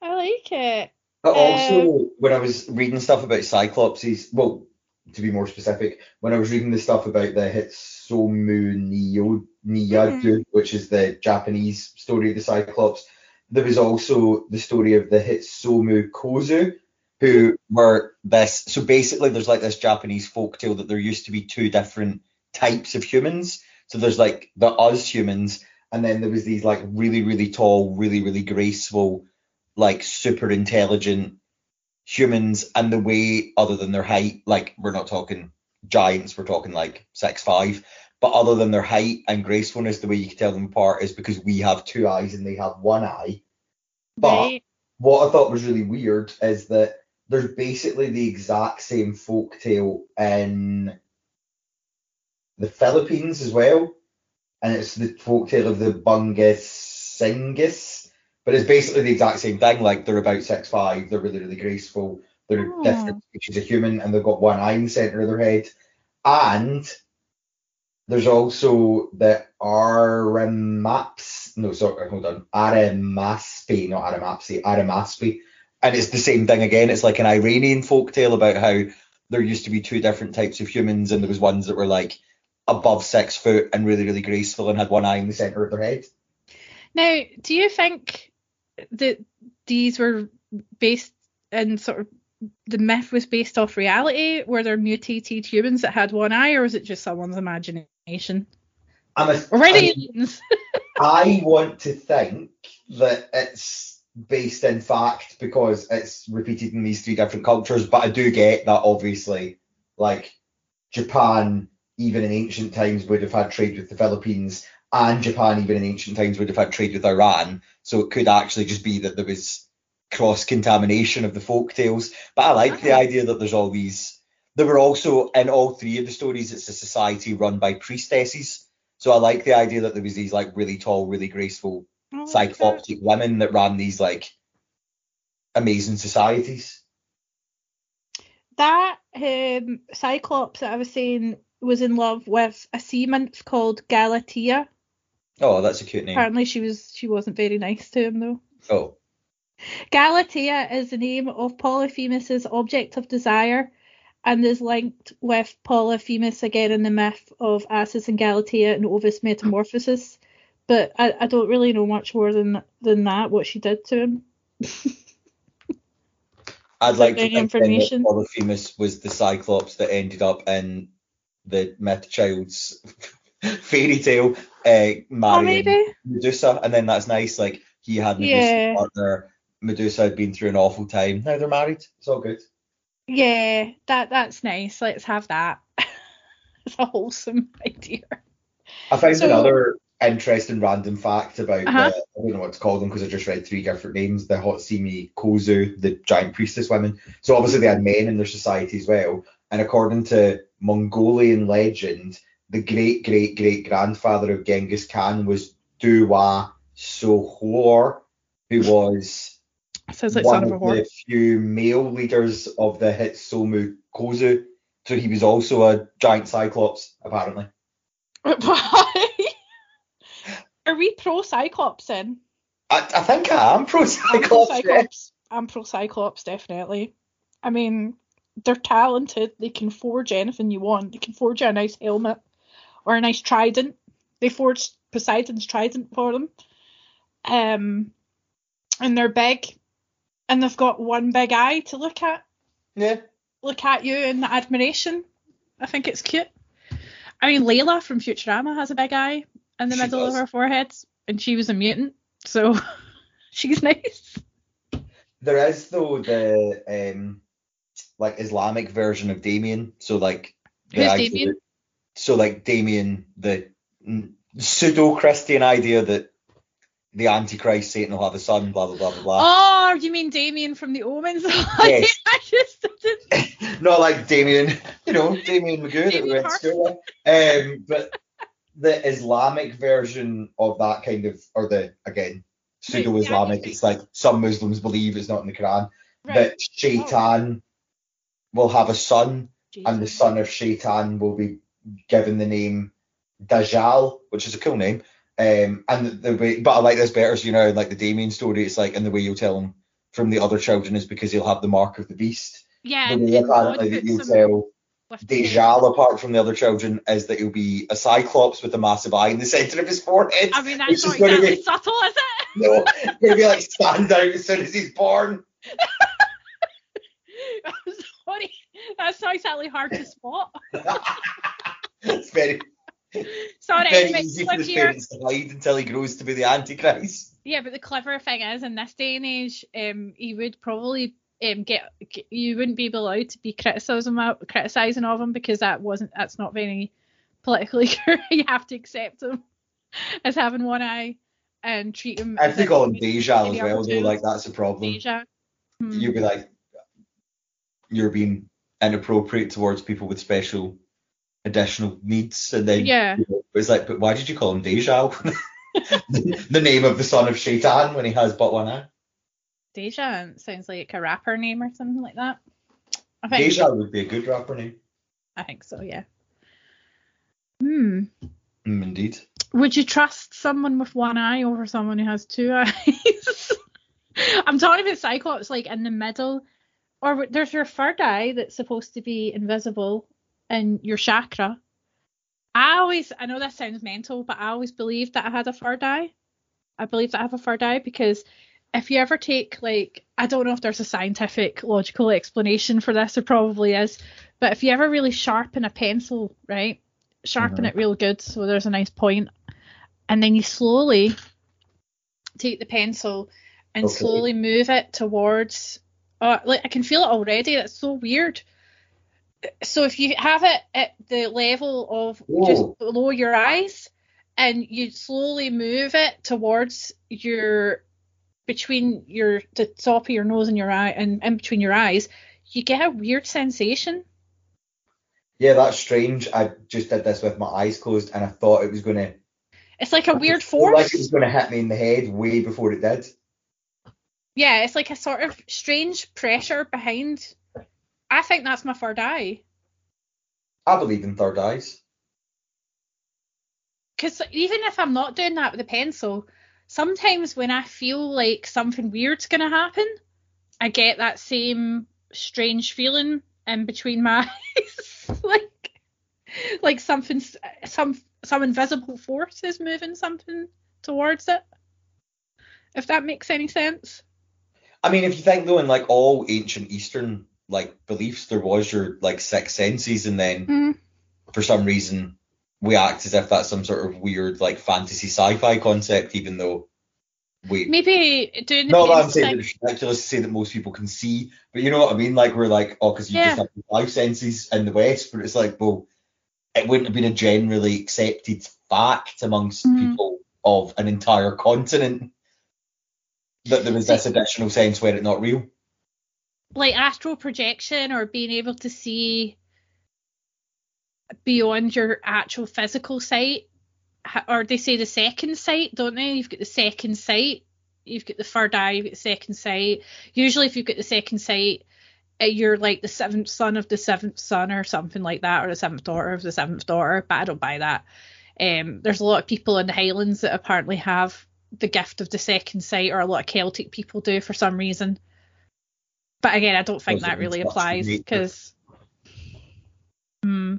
Speaker 1: like it.
Speaker 2: But
Speaker 1: Uh,
Speaker 2: also, when I was reading stuff about Cyclopses, well, to be more specific, when I was reading the stuff about the Hitsomu Niyo, Niyadu,
Speaker 1: Mm-hmm.
Speaker 2: which is the Japanese story of the Cyclops, there was also the story of the Hitsomu Kozu, who were this. So basically, there's like this Japanese folktale that there used to be two different types of humans. So there's like the us humans, and then there was these like really, really tall, really, really graceful, like super intelligent humans and the way other than their height like we're not talking giants we're talking like six five but other than their height and gracefulness the way you can tell them apart is because we have two eyes and they have one eye but
Speaker 1: Right.
Speaker 2: what i thought was really weird is that there's basically the exact same folk tale in the philippines as well and it's the folk tale of the bungus singus but it's basically the exact same thing. Like they're about six five, they're really really graceful, they're
Speaker 1: Oh.
Speaker 2: different species of human, and they've got one eye in the center of their head. And there's also the Arimaps, no sorry, hold on, Arimaspi, not Aramapsi, Arimaspi, and it's the same thing again. It's like an Iranian folktale about how there used to be two different types of humans, and there was ones that were like above six foot and really, really graceful and had one eye in the centre of their head.
Speaker 1: Now, do you think that these were based in sort of the myth was based off reality? Were there mutated humans that had one eye, or was it just someone's imagination?
Speaker 2: I'm a,
Speaker 1: Or red
Speaker 2: I-
Speaker 1: aliens? [laughs]
Speaker 2: I want to think that it's based in fact because it's repeated in these three different cultures, but I do get that obviously, like Japan, even in ancient times, would have had trade with the Philippines, and Japan, even in ancient times, would have had trade with Iran. So it could actually just be that there was cross contamination of the folk tales. But I like the
Speaker 1: Ah.
Speaker 2: idea that there's all these. There were also in all three of the stories, it's a society run by priestesses. So I like the idea that there was these like really tall, really graceful
Speaker 1: Oh, okay.
Speaker 2: cycloptic women that ran these like amazing societies.
Speaker 1: That um, Cyclops that I was saying was in love with a sea nymph called Galatea.
Speaker 2: Oh, that's a cute name.
Speaker 1: Apparently, she was she wasn't very nice to him though.
Speaker 2: Oh,
Speaker 1: Galatea is the name of Polyphemus's object of desire and is linked with Polyphemus again in the myth of Acis and Galatea and Ovid's Metamorphosis. But I, I don't really know much more than than that, what she did to him. [laughs]
Speaker 2: I'd like to think then that
Speaker 1: information?
Speaker 2: Polyphemus was the Cyclops that ended up in the Myth Child's [laughs] fairy tale, uh,
Speaker 1: Oh,
Speaker 2: marrying
Speaker 1: maybe?
Speaker 2: Medusa, and then that's nice. Like he had Medusa
Speaker 1: Yeah.
Speaker 2: partner. Medusa had been through an awful time. Now they're married. It's all good.
Speaker 1: Yeah, that that's nice. Let's have that. [laughs] it's a wholesome idea.
Speaker 2: I found
Speaker 1: So-
Speaker 2: another interesting random fact about
Speaker 1: Uh-huh.
Speaker 2: the, I don't know what to call them because I just read three different names. The Hotsimi Kozu, the giant priestess women. So obviously they had men in their society as well. And according to Mongolian legend, the great great great grandfather of Genghis Khan was Duwa Sohor, who was
Speaker 1: like
Speaker 2: one
Speaker 1: son of
Speaker 2: the few male leaders of the Hitsomu Kozu. So he was also a giant cyclops, apparently.
Speaker 1: Why? [laughs] Are we pro Cyclops then?
Speaker 2: I, I think I am pro
Speaker 1: I'm pro
Speaker 2: cyclops. yeah.
Speaker 1: Cyclops. I'm pro Cyclops, definitely. I mean, they're talented. They can forge anything you want. They can forge you a nice helmet or a nice trident. They forged Poseidon's trident for them. Um, and they're big, and they've got one big eye to look at.
Speaker 2: Yeah.
Speaker 1: Look at you in admiration. I think it's cute. I mean, Leela from Futurama has a big eye in the
Speaker 2: She
Speaker 1: middle
Speaker 2: does.
Speaker 1: of her forehead, and she was a mutant, so [laughs] she's nice.
Speaker 2: There is though the um like Islamic version of Damien. So like
Speaker 1: Who's Damien?
Speaker 2: So like Damien, the pseudo Christian idea that the Antichrist Satan will have a son, blah blah blah blah blah.
Speaker 1: Oh, you mean Damien from the Omens? [laughs]
Speaker 2: Yes. [laughs]
Speaker 1: I just didn't. [laughs]
Speaker 2: Not like Damien, you know, Damien Magoo that we went to school with. Um, but the Islamic version of that kind of, or the again pseudo Islamic, it's like some Muslims believe it's not in the Quran
Speaker 1: Right.
Speaker 2: that Shaitan will have a son, and the son of Shaitan will be given the name Dajjal, which is a cool name. Um, and the, the way, but I like this better. So you know, like the Damien story, it's like, and the way you'll tell him from the other children is because he'll have the mark of the beast.
Speaker 1: Yeah,
Speaker 2: the way apparently that you'll tell Dajjal apart from the other children is that he'll be a cyclops with a massive eye in the [laughs] centre of his forehead.
Speaker 1: I mean, that's not exactly
Speaker 2: be-
Speaker 1: subtle, is it? [laughs]
Speaker 2: No, gonna be like stand out as soon as he's born.
Speaker 1: I'm [laughs] sorry, that's not exactly hard to spot.
Speaker 2: It's very,
Speaker 1: Sorry,
Speaker 2: very
Speaker 1: but
Speaker 2: easy for his parents to hide until he grows to be the Antichrist.
Speaker 1: Yeah, but the clever thing is, in this day and age, um, you would probably um get, get you wouldn't be allowed to be criticism of, criticizing of him because that wasn't that's not very politically [laughs] correct. you have to accept him [laughs] as having one eye and treat him.
Speaker 2: They
Speaker 1: if
Speaker 2: call him Deja as well, though, like that's a problem.
Speaker 1: Deja. Hmm.
Speaker 2: You'd be like, you're being inappropriate towards people with special additional needs, and then
Speaker 1: Yeah.
Speaker 2: you know, it's like, but why did you call him Deja? the, [laughs] the name of the son of Shaitan when he has but one eye.
Speaker 1: Deja sounds like a rapper name or something like that. I think.
Speaker 2: Deja would be a good rapper name.
Speaker 1: I think so. Yeah. Hmm.
Speaker 2: Mm, indeed.
Speaker 1: Would you trust someone with one eye over someone who has two eyes? [laughs] I'm talking about Cyclops, like in the middle, or there's your third eye that's supposed to be invisible in your chakra, I always, I know that sounds mental, but I always believed that I had a third eye. I believe that I have a third eye because if you ever take like, I don't know if there's a scientific logical explanation for this, there probably is, but if you ever really sharpen a pencil, right, sharpen
Speaker 2: Mhm.
Speaker 1: it real good so there's a nice point, and then you slowly take the pencil and
Speaker 2: Okay.
Speaker 1: slowly move it towards. Uh, like I can feel it already. That's so weird. So if you have it at the level of just below your eyes, and you slowly move it towards your between your the top of your nose and your eye and in between your eyes, you get a weird sensation.
Speaker 2: Yeah, that's strange. I just did this with my eyes closed, and I thought it was gonna.
Speaker 1: It's like a
Speaker 2: I
Speaker 1: weird
Speaker 2: felt Like
Speaker 1: force.
Speaker 2: it was gonna hit me in the head way before it did.
Speaker 1: Yeah, it's like a sort of strange pressure behind. I think that's my third eye.
Speaker 2: I believe in third eyes.
Speaker 1: Because even if I'm not doing that with a pencil, sometimes when I feel like something weird's going to happen, I get that same strange feeling in between my [laughs] eyes. like, like something, some, some invisible force is moving something towards it. If that makes any sense.
Speaker 2: I mean, if you think though, in like all ancient Eastern like beliefs, there was your like six senses, and then
Speaker 1: Mm.
Speaker 2: for some reason we act as if that's some sort of weird like fantasy sci-fi concept, even though we.
Speaker 1: Maybe doing
Speaker 2: that I'm saying it's ridiculous to say that most people can see, but you know what I mean? Like we're like, oh, because you
Speaker 1: Yeah.
Speaker 2: just have five senses in the West, but it's like, well, it wouldn't have been a generally accepted fact amongst
Speaker 1: Mhm.
Speaker 2: people of an entire continent that there was this additional sense where it's not real.
Speaker 1: Like astral projection or being able to see beyond your actual physical sight or they say the second sight don't they? You've got the second sight you've got the third eye you've got the second sight. Usually if you've got the second sight uh, you're like the seventh son of the seventh son or something like that or the seventh daughter of the seventh daughter but i don't buy that. Um, there's a lot of people in the highlands that apparently have the gift of the second sight or a lot of celtic people do for some reason but again, I don't think that really
Speaker 2: in touch with
Speaker 1: applies because hmm,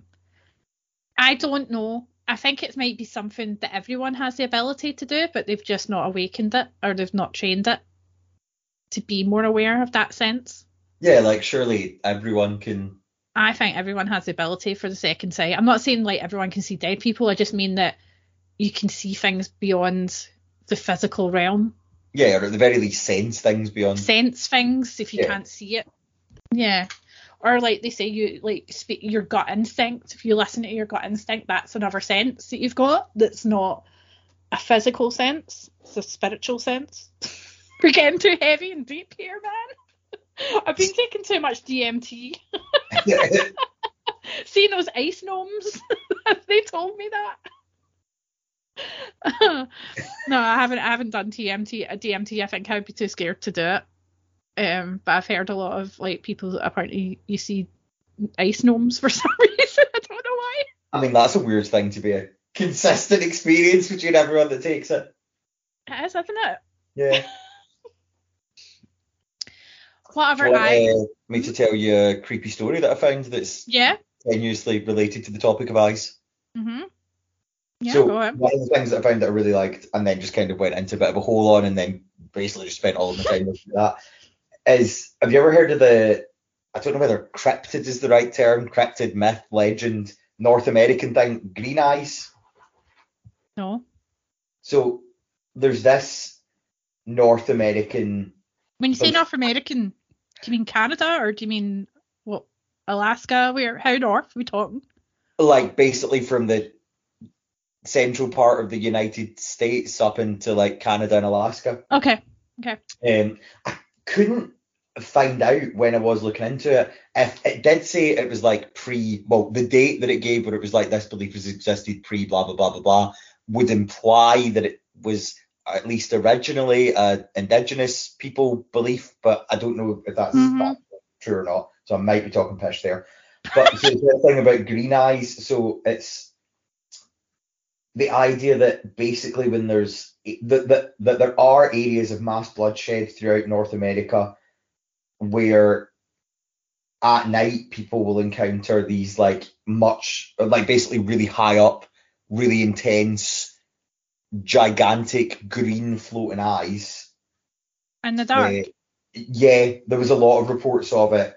Speaker 1: I don't know. I think it might be something that everyone has the ability to do, but they've just not awakened it or they've not trained it to be more aware of that sense.
Speaker 2: Yeah, like surely everyone can.
Speaker 1: I think everyone has the ability for the second sight. I'm not saying like everyone can see dead people. I just mean that you can see things beyond the physical realm.
Speaker 2: Yeah, or at the very least sense things beyond.
Speaker 1: sense things if you
Speaker 2: Yeah.
Speaker 1: can't see it. Yeah. Or like they say, you like speak your gut instinct. If you listen to your gut instinct, that's another sense that you've got. That's not a physical sense. It's a spiritual sense. [laughs] We're getting too heavy and deep here, man. [laughs] I've been taking too much DMT. [laughs] Seeing those ice gnomes, they told me that. [laughs] no, I haven't. I haven't done TMT. uh, DMT. I think I'd be too scared to do it. Um, but I've heard a lot of like people that apparently you see ice gnomes for [laughs] some reason. I don't know why.
Speaker 2: I mean, that's a weird thing to be a consistent experience between everyone that takes it.
Speaker 1: It is, isn't it?
Speaker 2: Yeah. [laughs]
Speaker 1: Whatever.
Speaker 2: Want
Speaker 1: I
Speaker 2: uh, me to tell you a creepy story that I found that's
Speaker 1: yeah.
Speaker 2: tenuously related to the topic of ice.
Speaker 1: Mhm. Yeah.
Speaker 2: so one of the things that I found that I really liked, and then just kind of went into a bit of a hole on, and then basically just spent all of my time looking at that, is have you ever heard of the? I don't know whether cryptid is the right term. Cryptid myth, legend, North American thing, green eyes.
Speaker 1: No.
Speaker 2: So there's this North American.
Speaker 1: When you say North American, do you mean Canada or do you mean what? Alaska? Where? How north are we talking?
Speaker 2: like basically from the central part of the United States up into like Canada and Alaska.
Speaker 1: Okay. Okay.
Speaker 2: Um, I couldn't find out when I was looking into it if it did say it was like pre, well, the date that it gave where it was like this belief has existed pre blah blah blah blah blah would imply that it was at least originally a indigenous people belief, but I don't know if that's,
Speaker 1: Mhm.
Speaker 2: that's true or not. So I might be talking pish there. But [laughs] so the thing about green eyes, so it's the idea that basically when there's that, that that there are areas of mass bloodshed throughout North America where at night people will encounter these like much like basically really high up, really intense, gigantic green floating eyes.
Speaker 1: In the dark.
Speaker 2: Uh, yeah, there was a lot of reports of it,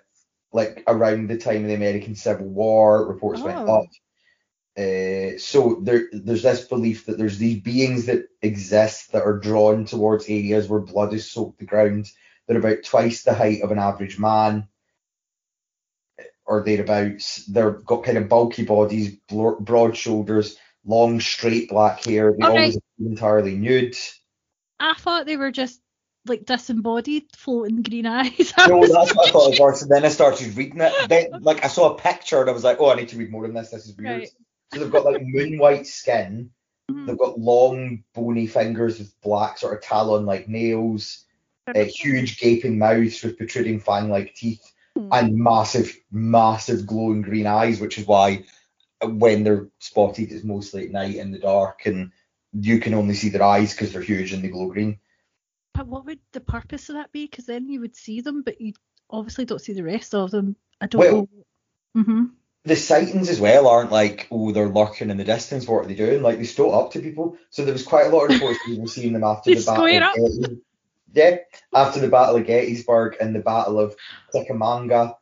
Speaker 2: like around the time of the American Civil War. Reports went
Speaker 1: Oh.
Speaker 2: up. Uh, so there, there's this belief that there's these beings that exist that are drawn towards areas where blood has soaked the ground. They're about twice the height of an average man, or thereabouts. They've got kind of bulky bodies, broad shoulders, long straight black hair. They
Speaker 1: Okay.
Speaker 2: always appear entirely nude.
Speaker 1: I thought they were just like disembodied floating green [laughs] eyes. I
Speaker 2: No, that's what I thought it was. And then I started reading it. Then, like, I saw a picture and I was like, oh, I need to read more on this. This is weird.
Speaker 1: Right.
Speaker 2: So they've got like moon white skin.
Speaker 1: Mhm.
Speaker 2: They've got long, bony fingers with black sort of talon-like nails, uh, huge gaping mouths with protruding fang-like teeth,
Speaker 1: Hmm.
Speaker 2: and massive, massive glowing green eyes, which is why when they're spotted, it's mostly at night in the dark, and you can only see their eyes because they're huge and they glow green.
Speaker 1: But what would the purpose of that be? Because then you would see them, but you obviously don't see the rest of them. I don't
Speaker 2: Well-
Speaker 1: know. hmm
Speaker 2: the sightings as well aren't like, oh, they're lurking in the distance. What are they doing? Like they stood up to people. So there was quite a lot of reports of people seeing them after the battle. Of. Getty- yeah, after the Battle of Gettysburg and the Battle of Chickamauga.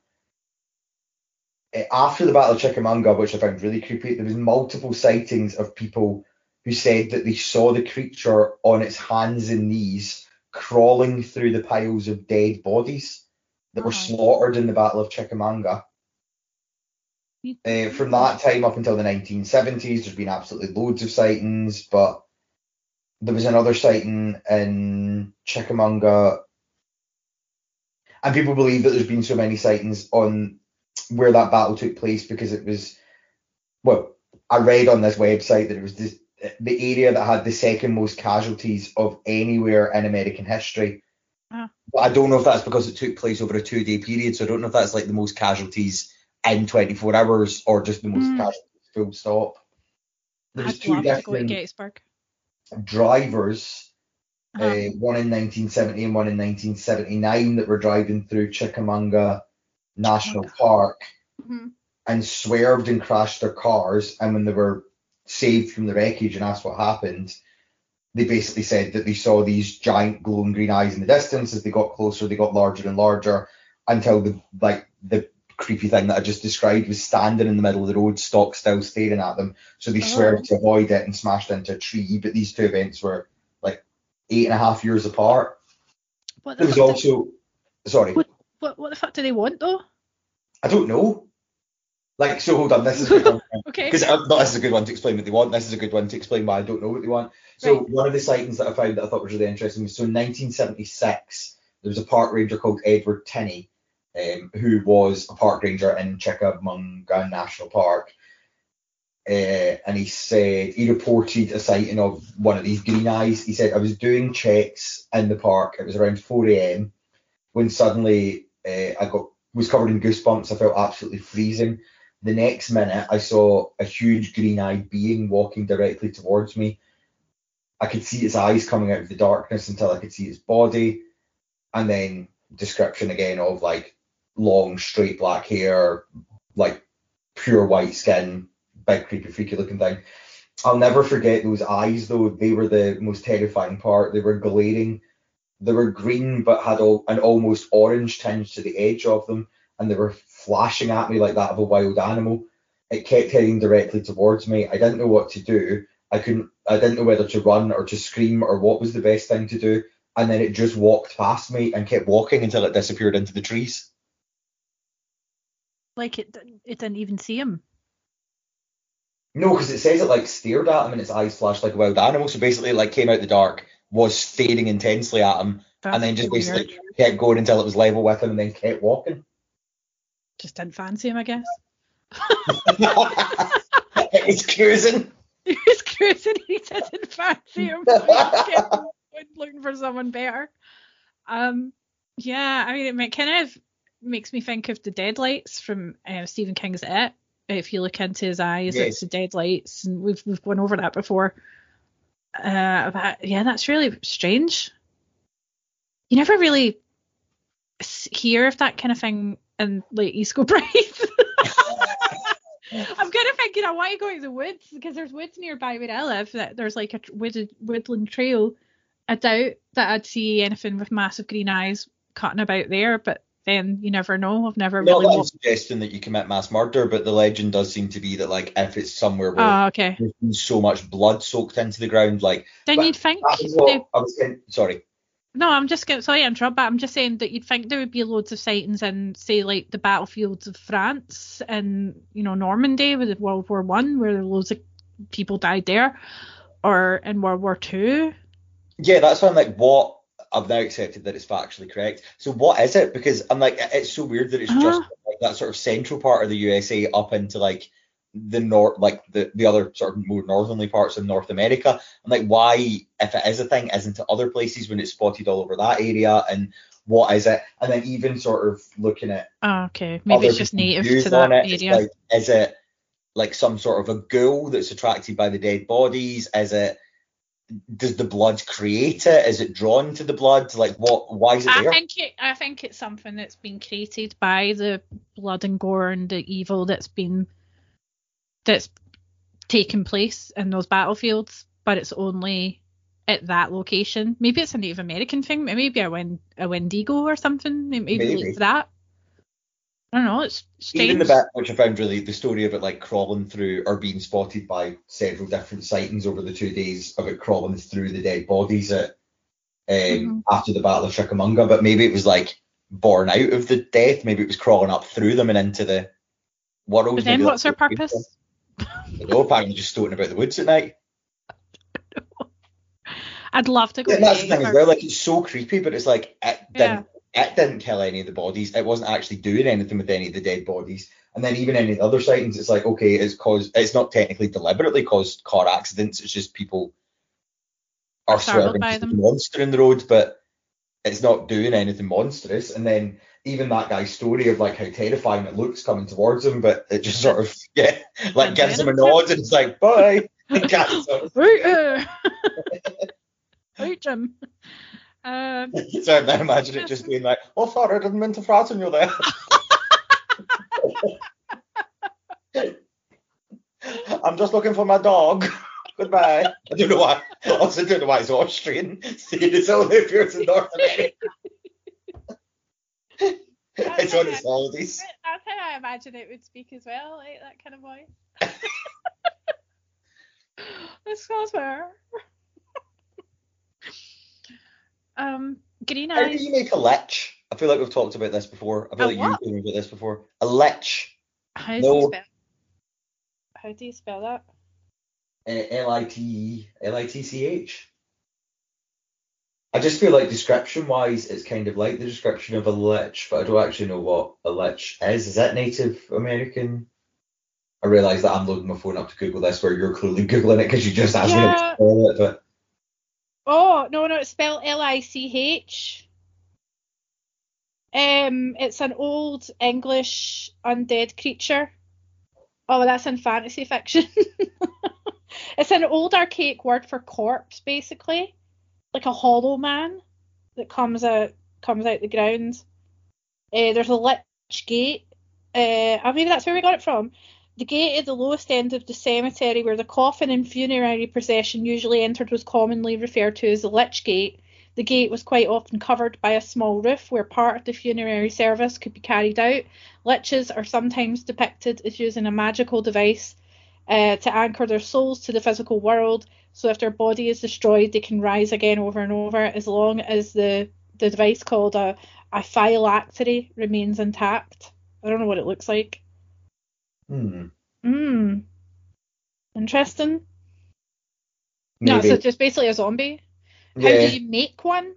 Speaker 2: Eh, After the Battle of Chickamauga, which I found really creepy, there was multiple sightings of people who said that they saw the creature on its hands and knees crawling through the piles of dead bodies that were
Speaker 1: Oh.
Speaker 2: slaughtered in the Battle of Chickamauga. Uh, from that time up until the 1970s, there's been absolutely loads of sightings, but there was another sighting in Chickamauga, and people believe that there's been so many sightings on where that battle took place because it was, well, I read on this website that it was the, the area that had the second most casualties of anywhere in American history.
Speaker 1: Ah.
Speaker 2: But I don't know if that's because it took place over a two day period, so I don't know if that's like the most casualties in 24 hours or just the most
Speaker 1: Mm.
Speaker 2: casualties full stop. There's
Speaker 1: I'd
Speaker 2: two
Speaker 1: love to go to
Speaker 2: different drivers,
Speaker 1: Uh-huh.
Speaker 2: uh, one in 1970 and one in 1979, that were driving through Chickamauga National
Speaker 1: Chickamauga.
Speaker 2: Park
Speaker 1: Mhm.
Speaker 2: and swerved and crashed their cars. And when they were saved from the wreckage and asked what happened, they basically said that they saw these giant glowing green eyes in the distance. As they got closer, they got larger and larger until the like the creepy thing that I just described was standing in the middle of the road, stock still staring at them. So they
Speaker 1: Oh.
Speaker 2: swerved to avoid it and smashed into a tree. But these two events were like eight and a half years apart.
Speaker 1: What the,
Speaker 2: There was also sorry,
Speaker 1: What- what, what the fuck do they want though?
Speaker 2: I don't know. Like so, hold on. This is a good [laughs] one.
Speaker 1: Okay.
Speaker 2: Because uh, no, this is a good one to explain what they want. This is a good one to explain why I don't know what they want. So
Speaker 1: Right.
Speaker 2: one of the sightings that I found that I thought was really interesting was so in 1976 there was a park ranger called Edward Tinney, um, who was a park ranger in Chickamauga National Park. Uh, and he said he reported a sighting of one of these green eyes. He said I was doing checks in the park. It was around 4 a.m. when suddenly uh, I got was covered in goosebumps. I felt absolutely freezing. The next minute, I saw a huge green-eyed being walking directly towards me. I could see its eyes coming out of the darkness until I could see its body, and then description again of like long, straight black hair, like pure white skin, big creepy, freaky looking thing. I'll never forget those eyes though. They were the most terrifying part. They were glaring. They were green but had al- an almost orange tinge to the edge of them, and they were flashing at me like that of a wild animal. It kept heading directly towards me. I didn't know what to do. I couldn't. I didn't know whether to run or to scream or what was the best thing to do. And then it just walked past me and kept walking until it disappeared into the trees.
Speaker 1: Like it, it didn't even see him.
Speaker 2: No, because it says it like stared at him and its eyes flashed like a wild animal. So basically, it, like came out the dark, was staring intensely at him,
Speaker 1: That's
Speaker 2: and then just
Speaker 1: weird.
Speaker 2: basically kept going until it was level with him, and then kept walking.
Speaker 1: just didn't fancy him, I guess. [laughs]
Speaker 2: He's was cruising.
Speaker 1: He was cruising. He didn't fancy him. so [laughs] he kept looking for someone better. Um, yeah, I mean, it kind of makes me think of the deadlights from uh, Stephen King's It. If you look into his eyes,
Speaker 2: Yes.
Speaker 1: it's the deadlights, and we've we've gone over that before. Uh, but yeah, that's really strange. You never really hear of that kind of thing in like East Kilbride. [laughs] I'm kind of thinking I want to go to the woods because there's woods nearby where I live. That there's like a wooded woodland trail. I doubt that I'd see anything with massive green eyes cutting about there, but then you never know. I've never
Speaker 2: Not
Speaker 1: really.
Speaker 2: I'm suggesting that you commit mass murder, but the legend does seem to be that like if it's somewhere where
Speaker 1: Oh, okay.
Speaker 2: there's been so much blood soaked into the ground, like
Speaker 1: Then you'd think. they-
Speaker 2: I was saying. Sorry.
Speaker 1: No, I'm just going. Sorry, to interrupt, but I'm just saying that you'd think there would be loads of sightings in, say, like the battlefields of France and you know Normandy with World War One, where loads of people died there, or in World War Two.
Speaker 2: Yeah, that's why I'm like, what? I've now accepted that it's factually correct. So what is it? Because I'm like, it's so weird that it's just
Speaker 1: Uh-huh.
Speaker 2: like that sort of central part of the USA up into like the north, like the the other sort of more northerly parts of North America. I'm like, why, if it is a thing, isn't it other places when it's spotted all over that area? And what is it? And then even sort of looking at
Speaker 1: Oh, okay, maybe it's just native to that
Speaker 2: it,
Speaker 1: area.
Speaker 2: Like, is it like some sort of a ghoul that's attracted by the dead bodies? Is it does the blood create it? Is it drawn to the blood? Like what? Why is it
Speaker 1: I
Speaker 2: there?
Speaker 1: think it. I think it's something that's been created by the blood and gore and the evil that's been that's taken place in those battlefields, but it's only at that location. Maybe it's a Native American thing. Maybe a Win a Wendigo or something. Maybe,
Speaker 2: Maybe.
Speaker 1: it's that. I don't know. It's strange.
Speaker 2: Even the bit which I found really the story of it like crawling through or being spotted by several different sightings over the two days of it crawling through the dead bodies at um,
Speaker 1: Mhm.
Speaker 2: after the Battle of Chickamauga, but maybe it was like born out of the death. Maybe it was crawling up through them and into the world.
Speaker 1: but then
Speaker 2: Maybe
Speaker 1: what's their
Speaker 2: that's what it came
Speaker 1: purpose?
Speaker 2: No, apparently just stoating about the woods at night. [laughs]
Speaker 1: I'd love to go.
Speaker 2: Yeah, that's the thing as well. Like it's so creepy, but it's like it
Speaker 1: Yeah.
Speaker 2: didn't it didn't kill any of the bodies. It wasn't actually doing anything with any of the dead bodies. And then even any other sightings, it's like okay, it's caused. It's not technically deliberately caused car accidents. It's just people are swerving monster in the road, but it's not doing anything monstrous. And then even that guy's story of like how terrifying it looks coming towards him, but it just sort of [laughs] yeah, like gives him a nod and it's like bye. And carries on.
Speaker 1: Right, uh. [laughs] right, Jim. Um, [laughs]
Speaker 2: So I imagine it just being like, oh, sorry, I didn't mean to frighten you there. [laughs] I'm just looking for my dog. [laughs] Goodbye. I don't know why. I also don't know why it's Austrian. Seeing it's only appears in North America. it's on its holidays.
Speaker 1: That's how I imagine it would speak as well, like that kind of voice. this goes where. Um, green
Speaker 2: How do you make a lich? I feel like we've talked about this before. I feel
Speaker 1: A
Speaker 2: like
Speaker 1: what?
Speaker 2: you've talked about this before. A lich.
Speaker 1: How do you spell? How do you spell that?
Speaker 2: Uh, L-I-T L-I-T-C-H. I just feel like description wise, it's kind of like the description of a lich, but I don't actually know what a lich is. Is that Native American? I realise that I'm loading my phone up to Google this, where you're clearly googling it because you just asked me to spell it. But
Speaker 1: Oh no, no, it's spelled L I C H. Um, it's an old English undead creature. Oh, that's in fantasy fiction. [laughs] it's an old archaic word for corpse, basically, like a hollow man that comes out comes out the ground. Uh, there's a lich gate. Uh, oh, maybe that's where we got it from. The gate at the lowest end of the cemetery, where the coffin and funerary procession usually entered, was commonly referred to as the Lich Gate. The gate was quite often covered by a small roof where part of the funerary service could be carried out. Liches are sometimes depicted as using a magical device uh, to anchor their souls to the physical world. So if their body is destroyed, they can rise again over and over as long as the, the device called a, a phylactery remains intact. I don't know what it looks like.
Speaker 2: Hmm,
Speaker 1: Hmm. Interesting. No, so just basically a zombie. How
Speaker 2: yeah.
Speaker 1: do you make one?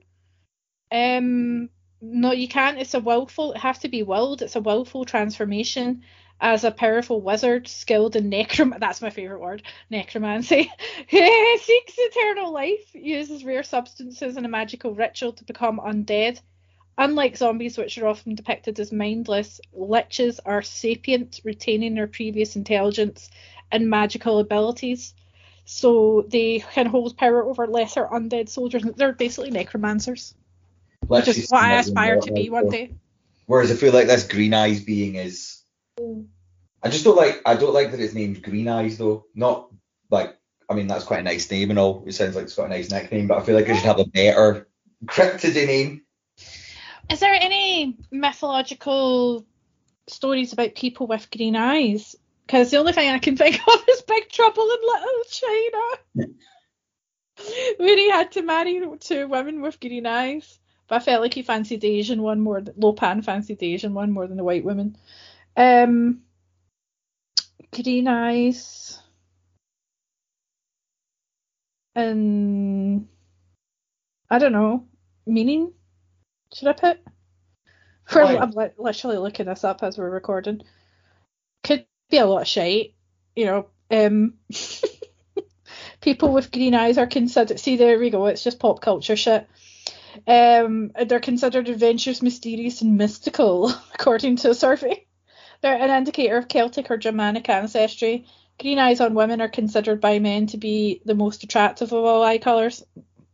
Speaker 1: Um, no, you can't. It's a willful. It has to be willed. It's a willful transformation. As a powerful wizard skilled in necrom [laughs] that's my favorite word, necromancy, [laughs] seeks eternal life, uses rare substances and a magical ritual to become undead. Unlike zombies, which are often depicted as mindless, liches are sapient, retaining their previous intelligence and magical abilities. So they can hold power over lesser undead soldiers. They're basically necromancers, which is what I aspire to be one
Speaker 2: uh,
Speaker 1: day.
Speaker 2: Whereas I feel like this Green Eyes being is. I just don't like. I don't like that it's named Green Eyes though. Not like. I mean, that's quite a nice name and all. It sounds like it's got a nice nickname, but I feel like it should have a better cryptid name.
Speaker 1: Is there any mythological stories about people with green eyes? Because the only thing I can think [laughs] of is Big Trouble in Little China. [laughs] Where he had to marry two women with green eyes. But I felt like he fancied the Asian one more. Lo Pan fancied the Asian one more than the white woman. Um, green eyes. And I don't know. Meaning? Should I put? For,
Speaker 2: Why?
Speaker 1: I'm li- literally looking this up as we're recording. Could be a lot of shite, you know. Um, [laughs] people with green eyes are considered. See, there we go. It's just pop culture shit. Um, they're considered adventurous, mysterious, and mystical, [laughs] according to a survey. They're an indicator of Celtic or Germanic ancestry. Green eyes on women are considered by men to be the most attractive of all eye colours.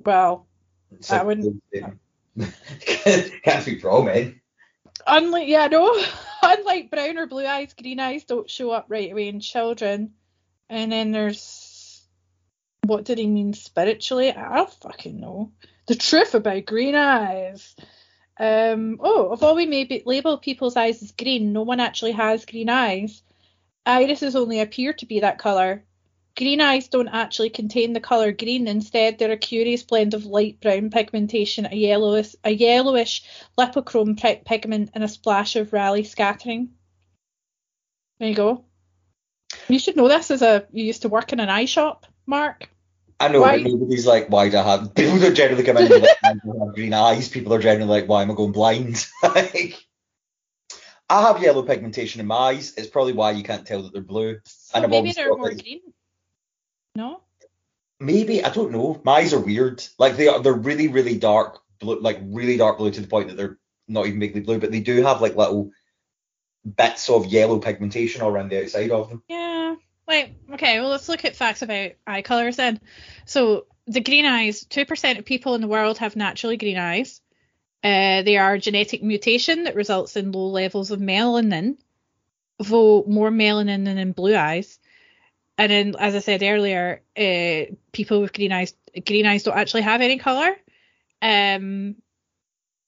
Speaker 1: Well,
Speaker 2: It's
Speaker 1: I wouldn't- [laughs]
Speaker 2: Can't speak for all men.
Speaker 1: Unlike yeah, no. [laughs] Unlike brown or blue eyes, green eyes don't show up right away in children. And then there's what did he mean spiritually? I don't fucking know. The truth about green eyes. Um oh, although we may be, label people's eyes as green, no one actually has green eyes. Irises only appear to be that colour. Green eyes don't actually contain the colour green, instead they're a curious blend of light brown pigmentation, a yellowish a yellowish lipochrome pi- pigment and a splash of Rayleigh scattering. There you go. You should know this as a you used to work in an eye shop, Mark.
Speaker 2: I know,
Speaker 1: Why-
Speaker 2: but nobody's like, why do I have? People don't generally come in and like, [laughs] I have green eyes. People are generally like, why am I going blind? [laughs] like, I have yellow pigmentation in my eyes. It's probably why you can't tell that they're blue.
Speaker 1: So
Speaker 2: And
Speaker 1: maybe they're more green. No?
Speaker 2: Maybe I don't know. My eyes are weird. Like they are, they're really, really dark blue, like really dark blue to the point that they're not even vaguely blue, but they do have like little bits of yellow pigmentation all around the outside of them.
Speaker 1: Yeah. Wait, okay, well let's look at facts about eye colours then. So the green eyes, two percent of people in the world have naturally green eyes. Uh, they are a genetic mutation that results in low levels of melanin, though more melanin than in blue eyes. And then, as I said earlier, uh, people with green eyes, green eyes don't actually have any color. Um,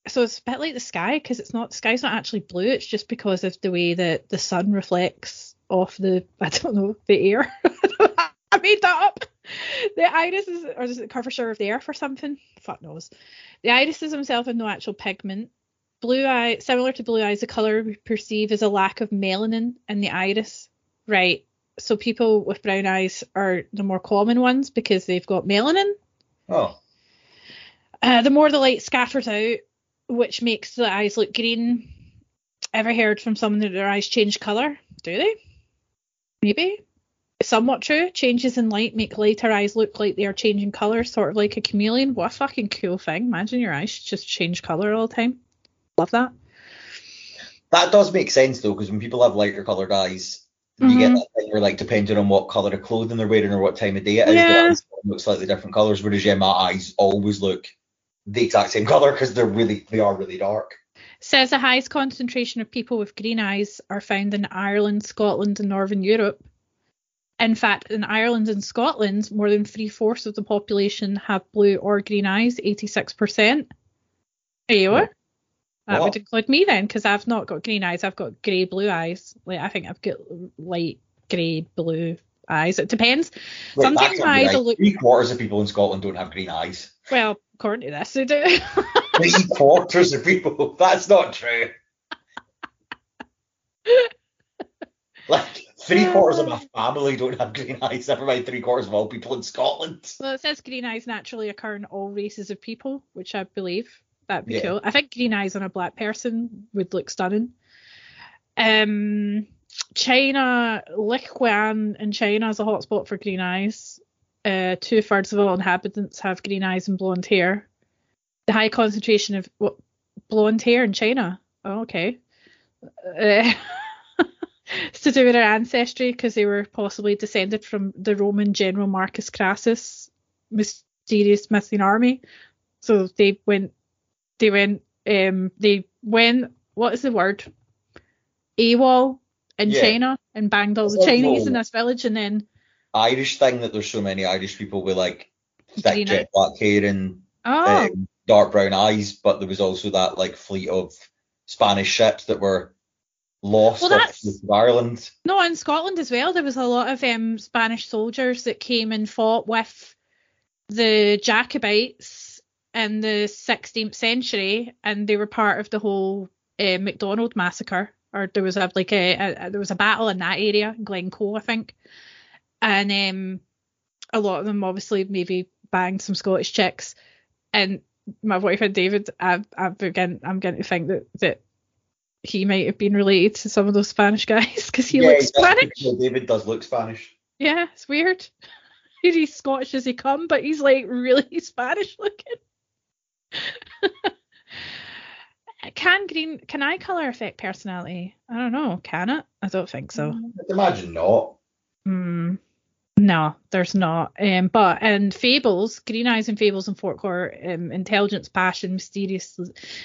Speaker 1: so it's a bit like the sky because it's not the sky's not actually blue. It's just because of the way that the sun reflects off the [laughs] I don't know the air. [laughs] I made that up. The irises, or is it the curvature of the earth or something? Fuck knows. The irises themselves have no actual pigment. Blue eye, similar to blue eyes, the color we perceive is a lack of melanin in the iris. Right. So people with brown eyes are the more common ones because they've got melanin.
Speaker 2: Oh,
Speaker 1: Uh, the more the light scatters out, which makes the eyes look green. Ever heard from someone that their eyes change colour? Do they? Maybe. Somewhat true. Changes in light make lighter eyes look like they are changing colour, sort of like a chameleon. What a fucking cool thing. Imagine your eyes just change colour all the time. Love that.
Speaker 2: that does make sense though, because when people have lighter coloured eyes, you get
Speaker 1: Mhm.
Speaker 2: that thing where like depending on what colour of clothing they're wearing or what time of day it is,
Speaker 1: Yeah.
Speaker 2: look slightly different colours. Whereas yeah, my eyes always look the exact same [laughs] colour because they're really they are really dark.
Speaker 1: Says the highest concentration of people with green eyes are found in Ireland, Scotland, and Northern Europe. In fact, in Ireland and Scotland, more than three fourths of the population have blue or green eyes, 86%. There you are. Uh, that
Speaker 2: What?
Speaker 1: would include me then, because I've not got green eyes. I've got grey blue eyes. Like I think I've got light grey blue eyes. It depends.
Speaker 2: Wait,
Speaker 1: Sometimes my eyes
Speaker 2: right.
Speaker 1: will look-
Speaker 2: Three quarters of people in Scotland don't have green eyes.
Speaker 1: Well, according to this, they do. [laughs]
Speaker 2: Three quarters of people. That's not true. [laughs] Like three quarters of my uh. family don't have green eyes. Never mind three quarters of all people in Scotland.
Speaker 1: Well, it says green eyes naturally occur in all races of people, which I believe that'd be
Speaker 2: Yeah.
Speaker 1: cool. I think green eyes on a black person would look stunning. Um, China, Lichuan in China is a hotspot for green eyes. Uh, two thirds of all inhabitants have green eyes and blonde hair. The high concentration of what blonde hair in China. Oh, okay. Uh, [laughs] it's to do with their ancestry because they were possibly descended from the Roman general Marcus Crassus, mysterious missing army. So they went, they went, um, they went what is the word? AWOL in
Speaker 2: Yeah.
Speaker 1: China and banged all
Speaker 2: It's
Speaker 1: the
Speaker 2: like
Speaker 1: Chinese in this village and then
Speaker 2: Irish thing that there's so many Irish people with like thick jet black hair and
Speaker 1: oh
Speaker 2: um, dark brown eyes, but there was also that like fleet of Spanish ships that were lost
Speaker 1: Well,
Speaker 2: off
Speaker 1: that's-
Speaker 2: the coast of Ireland.
Speaker 1: no in Scotland as well there was a lot of um Spanish soldiers that came and fought with the Jacobites in the 16th century and they were part of the whole uh, MacDonald massacre or there was a like a, a there was a battle in that area Glencoe I think. And um a lot of them obviously maybe banged some Scottish chicks. And my boyfriend David I, I begin I'm going to think that that he might have been related to some of those Spanish guys because he
Speaker 2: Yeah,
Speaker 1: looks. Spanish.
Speaker 2: David does look Spanish.
Speaker 1: yeah it's weird. [laughs] He's Scottish as he come but he's like really [laughs] Spanish looking can green can eye color affect personality I don't know can it I don't think so
Speaker 2: I'd imagine not.
Speaker 1: Hmm. No, there's not. Um, but in Fables, Green Eyes and Fables and Folklore, um, intelligence, passion, mysterious,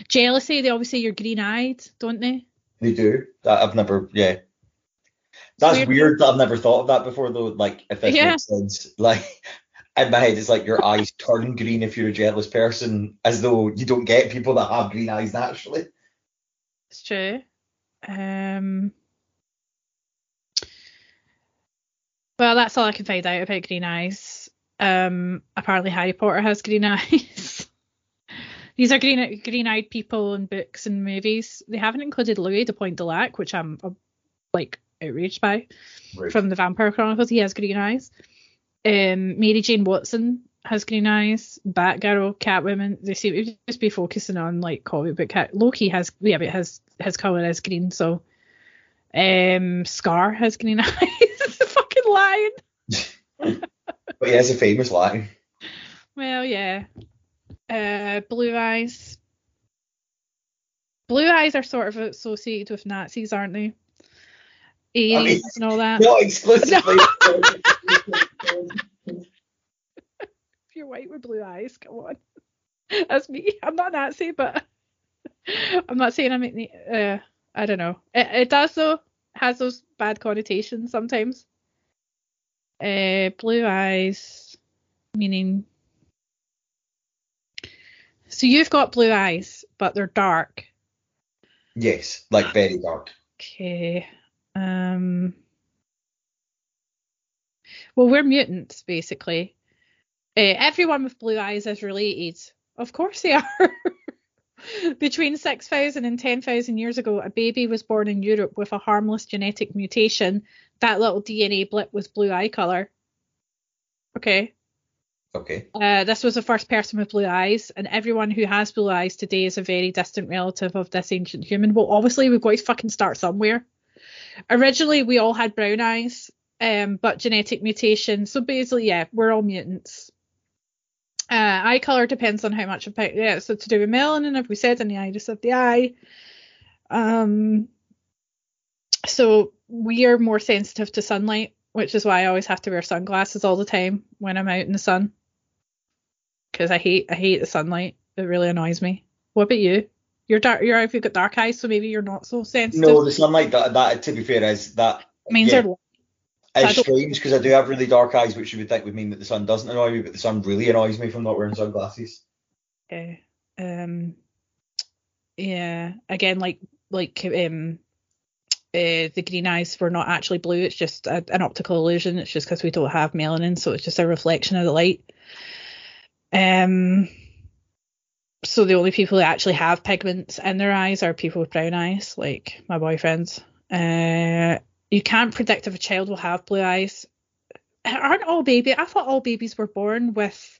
Speaker 1: jealousy. They always say you're green-eyed, don't they?
Speaker 2: They do. That I've never. Yeah. That's
Speaker 1: Weird.
Speaker 2: weird. that I've never thought of that before though. Like if this
Speaker 1: Yeah.
Speaker 2: makes sense. [laughs] Like in my head, it's like your eyes turn green if you're a jealous person, as though you don't get people that have green eyes naturally.
Speaker 1: It's true. Um. Well, that's all I can find out about Green Eyes. Um, apparently Harry Potter has green [laughs] eyes. These are green green-eyed people in books and movies. They haven't included Louis de Pointe de Lac, which I'm uh, like outraged by. From the Vampire Chronicles, he has green eyes. Um, Mary Jane Watson has green eyes. Batgirl, Catwoman, they seem to just be focusing on like comic book. Cat. Loki has yeah, but his his color is green. So, um, Scar has green [laughs] eyes. it's a Fucking lying. [laughs]
Speaker 2: But he has a famous line.
Speaker 1: Well, yeah. Uh, blue eyes. Blue eyes are sort of associated with Nazis, aren't they? AIDS and all that.
Speaker 2: Not exclusively. [laughs]
Speaker 1: If you're white with blue eyes, come on. That's me. I'm not Nazi, but [laughs] I'm not saying I'm. Uh, I don't know. It, it does though. Has those bad connotations sometimes. Uh, blue eyes, meaning. So you've got blue eyes, but they're dark.
Speaker 2: yes, like very dark.
Speaker 1: Okay. Um. Well, we're mutants basically. Uh, everyone with blue eyes is related. Of course they are. [laughs] Between 6,000 and 10,000 years ago, a baby was born in Europe with a harmless genetic mutation. That little DNA blip was blue eye color. Okay.
Speaker 2: Okay.
Speaker 1: Uh, this was the first person with blue eyes, and everyone who has blue eyes today is a very distant relative of this ancient human. Well, obviously, we've got to fucking start somewhere. Originally, we all had brown eyes, um, but genetic mutation. So basically, yeah, we're all mutants. Uh, eye color depends on how much of. Yeah, so to do with melanin, if we said in the iris of the eye. Um, so we are more sensitive to sunlight, which is why I always have to wear sunglasses all the time when I'm out in the sun. Because I hate I hate the sunlight. It really annoys me. What about you? You're dark. You're if you've got dark eyes, so maybe you're not so sensitive.
Speaker 2: No, the sunlight that, that to be fair is that
Speaker 1: means
Speaker 2: yeah.
Speaker 1: I
Speaker 2: It's strange because I do have really dark eyes, which you would think would mean that the sun doesn't annoy me, but the sun really annoys me from not wearing sunglasses.
Speaker 1: Okay. Um. Yeah. Again, like like um. Uh, the green eyes were not actually blue. It's just a, an optical illusion. It's just because we don't have melanin, so it's just a reflection of the light. Um. So the only people that actually have pigments in their eyes are people with brown eyes, like my boyfriends. Uh, you can't predict if a child will have blue eyes. Aren't all baby? I thought all babies were born with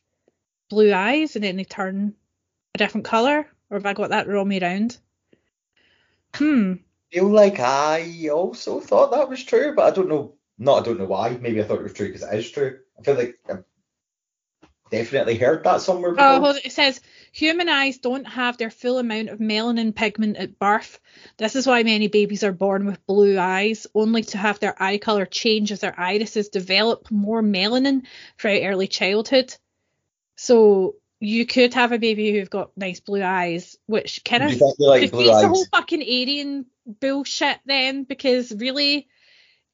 Speaker 1: blue eyes and then they turn a different color, or have I got that wrong way round? Hmm.
Speaker 2: feel like I also thought that was true, but I don't know. Not I don't know why. Maybe I thought it was true because it is true. I feel like I've definitely heard that somewhere before.
Speaker 1: Oh, it. it says human eyes don't have their full amount of melanin pigment at birth. This is why many babies are born with blue eyes, only to have their eye color change as their irises develop more melanin throughout early childhood. So you could have a baby who've got nice blue eyes, which kind of
Speaker 2: like
Speaker 1: defeats the whole fucking Aryan bullshit then, because really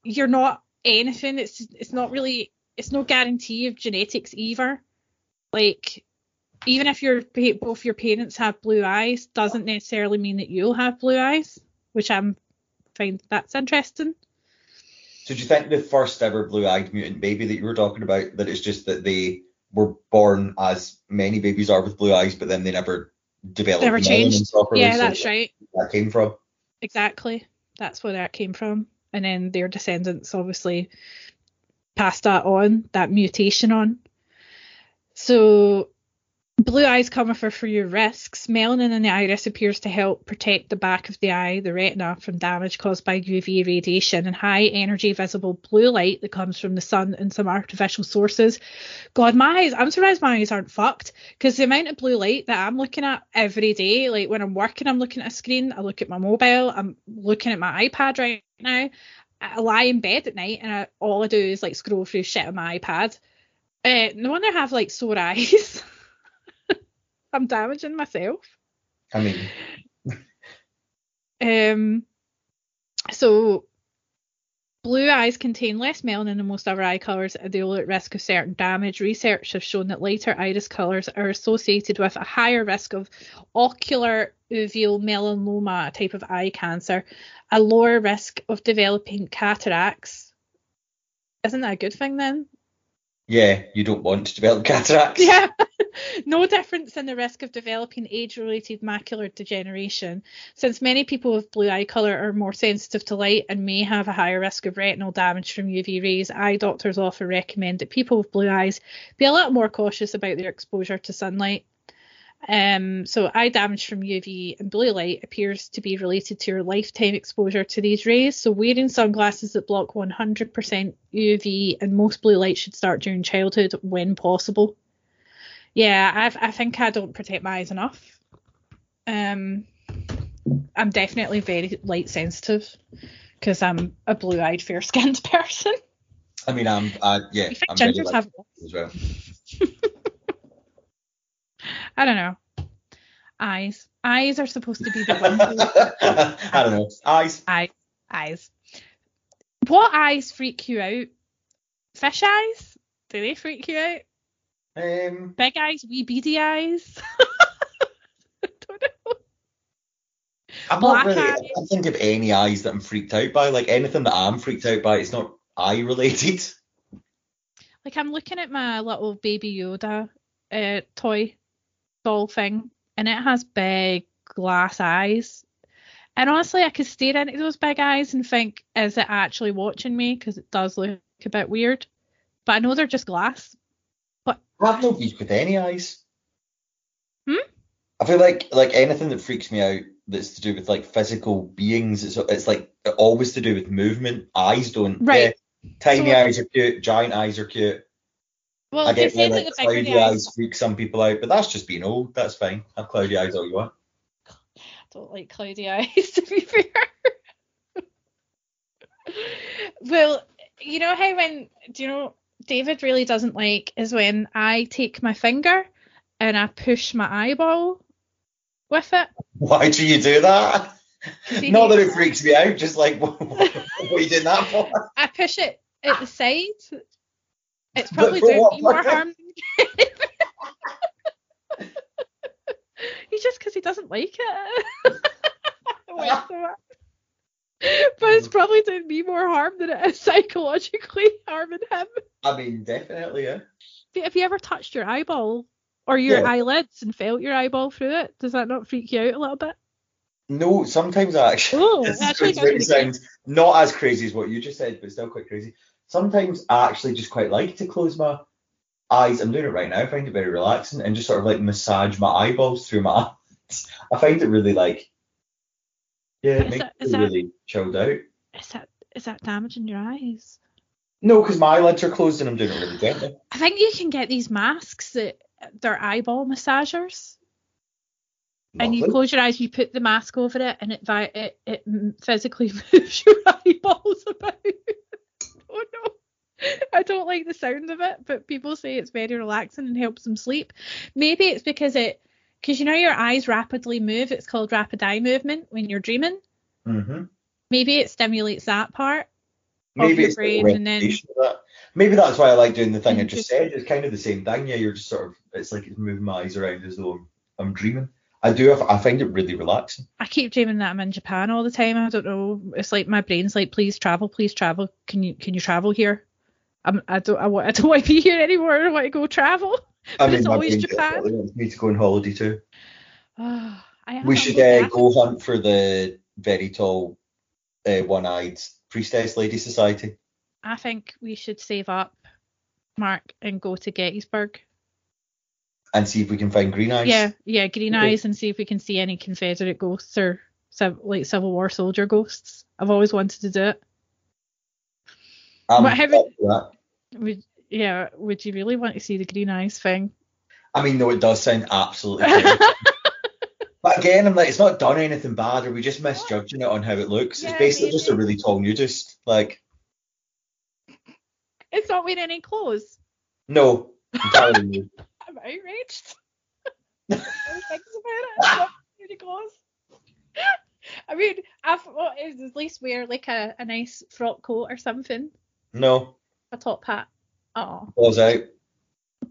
Speaker 1: you're not anything. It's it's not really it's no guarantee of genetics either. Like even if your both your parents have blue eyes, doesn't necessarily mean that you'll have blue eyes, which I'm find that's interesting.
Speaker 2: So do you think the first ever blue-eyed mutant baby that you were talking about, that it's just that they were born as many babies are with blue eyes, but then they never developed
Speaker 1: Never changed.
Speaker 2: properly?
Speaker 1: Yeah,
Speaker 2: so
Speaker 1: that's right.
Speaker 2: That came from.
Speaker 1: Exactly. That's where that came from. And then their descendants obviously passed that on, that mutation on. So blue eyes come for for your risks. Melanin in the iris appears to help protect the back of the eye, the retina, from damage caused by UV radiation and high energy visible blue light that comes from the sun and some artificial sources. God, my eyes, I'm surprised my eyes aren't fucked because the amount of blue light that I'm looking at every day, like when I'm working, I'm looking at a screen, I look at my mobile, I'm looking at my iPad right now. I lie in bed at night and I, all I do is like scroll through shit on my iPad. Uh, no wonder I have like sore [laughs] eyes. I'm damaging myself.
Speaker 2: I mean, [laughs]
Speaker 1: Um, so blue eyes contain less melanin than most other eye colours and they are at risk of certain damage. Research has shown that lighter iris colours are associated with a higher risk of ocular uveal melanoma, a type of eye cancer, a lower risk of developing cataracts. Isn't that a good thing then?
Speaker 2: Yeah, you don't want to develop [laughs] cataracts.
Speaker 1: Yeah. [laughs] no difference in the risk of developing age related macular degeneration, since many people with blue eye colour are more sensitive to light and may have a higher risk of retinal damage from UV rays. Eye doctors often recommend that people with blue eyes be a little more cautious about their exposure to sunlight. Um, so eye damage from UV and blue light appears to be related to your lifetime exposure to these rays. So wearing sunglasses that block 100% UV and most blue light should start during childhood when possible. Yeah, I've, I think I don't protect my eyes enough. Um, I'm definitely very light sensitive because I'm a blue-eyed, fair-skinned [laughs] person.
Speaker 2: I mean, I'm, uh, yeah,
Speaker 1: I think
Speaker 2: I'm like
Speaker 1: have.
Speaker 2: as well. [laughs]
Speaker 1: I don't know. Eyes. Eyes are supposed to be the one. who- [laughs]
Speaker 2: I don't know. Eyes.
Speaker 1: eyes. Eyes. What eyes freak you out? Fish eyes? Do they freak you out?
Speaker 2: Um,
Speaker 1: Big eyes, wee beady eyes? I [laughs] don't know.
Speaker 2: I'm
Speaker 1: Black
Speaker 2: not really.
Speaker 1: eyes.
Speaker 2: I can't think of any eyes that I'm freaked out by. Like anything that I'm freaked out by, it's not eye related.
Speaker 1: Like I'm looking at my little baby Yoda uh, toy doll thing, and it has big glass eyes. And honestly, I could stare into those big eyes and think, is it actually watching me? Because it does look a bit weird. But I know they're just glass.
Speaker 2: But I have no beef with any eyes.
Speaker 1: Hmm?
Speaker 2: I feel like like anything that freaks me out that's to do with like physical beings, it's it's like always to do with movement. Eyes don't.
Speaker 1: Right.
Speaker 2: Yeah, tiny
Speaker 1: So-
Speaker 2: eyes are cute. Giant eyes are cute.
Speaker 1: Well,
Speaker 2: I get
Speaker 1: that
Speaker 2: like cloudy eyes.
Speaker 1: eyes.
Speaker 2: freak some people out, but that's just being old. That's fine. Have cloudy eyes all you want.
Speaker 1: I don't like cloudy eyes, [laughs] to be fair. well, you know how when do you know David really doesn't like is when I take my finger and I push my eyeball with it.
Speaker 2: Why do you do that?
Speaker 1: See,
Speaker 2: Not that it freaks me out, just like [laughs] what, what are you doing that for?
Speaker 1: I push it at the side. It's probably doing me more harm. He's [laughs] just because he doesn't like it. Went to it. but it's probably doing me more harm than it is [laughs] psychologically harming him.
Speaker 2: I mean, definitely, yeah.
Speaker 1: Have you ever touched your eyeball or your
Speaker 2: Yeah.
Speaker 1: eyelids and felt your eyeball through it? Does that not freak you out a little bit?
Speaker 2: No, sometimes I actually. [laughs]
Speaker 1: Oh,
Speaker 2: this
Speaker 1: actually sounds
Speaker 2: not as crazy as what you just said, but still quite crazy. Sometimes I actually just quite like to close my eyes. I'm doing it right now. I find it very relaxing and just sort of like massage my eyeballs through my [laughs] eyes. I find it really like, yeah, it
Speaker 1: Is
Speaker 2: makes
Speaker 1: that-
Speaker 2: me
Speaker 1: that-
Speaker 2: really chilled out.
Speaker 1: Is that is that damaging your eyes?
Speaker 2: No, because my eyelids are closed and I'm doing it really gently.
Speaker 1: I think you can get these masks that they're eyeball massagers. and you close your eyes, you put the mask over it, and it it, it physically [laughs] moves your [laughs] eyeballs about. [laughs] oh no! I don't like the sound of it, but people say it's very relaxing and helps them sleep. Maybe it's because it, because you know your eyes rapidly move. It's called rapid eye movement when you're dreaming.
Speaker 2: hmm
Speaker 1: Maybe it stimulates that part
Speaker 2: Maybe
Speaker 1: of your
Speaker 2: it's the
Speaker 1: brain, and then
Speaker 2: that. Maybe that's why I like doing the thing I just
Speaker 1: just-
Speaker 2: said. It's kind of the same thing. Yeah, you're just sort of. It's like it's moving my eyes around as though I'm, I'm dreaming. I do. I find it really relaxing.
Speaker 1: I keep dreaming that I'm in Japan all the time. I don't know. It's like my brain's like, please travel, please travel. Can you can you travel here? I'm, I don't I, want, I don't [laughs] want to be here anymore. I want to go travel. [laughs]
Speaker 2: I
Speaker 1: But it's always Japan.
Speaker 2: wants me to go on holiday too. [sighs]
Speaker 1: I
Speaker 2: We should uh, go hunt for the very tall, uh, one-eyed priestess lady society.
Speaker 1: I think we should save up, Mark, and go to Gettysburg.
Speaker 2: And see if we can find green eyes.
Speaker 1: Yeah, yeah, green
Speaker 2: Okay.
Speaker 1: eyes, and see if we can see any Confederate ghosts or like Civil War soldier ghosts. I've always wanted to do it.
Speaker 2: Um, I'm
Speaker 1: What have. Would yeah? Would you really want to see the green eyes thing?
Speaker 2: I mean, no, it does sound absolutely. [laughs] But again, I'm like, it's not done anything bad. or we just misjudging it on how it looks?
Speaker 1: Yeah,
Speaker 2: it's basically just a really tall nudist. Like,
Speaker 1: it's not wearing any clothes.
Speaker 2: no, entirely [laughs]
Speaker 1: outraged. [laughs] I think about it. It's not really close. I mean, I thought it was at least wear like a, a nice frock coat or something,
Speaker 2: No,
Speaker 1: a top hat. Oh,
Speaker 2: balls out.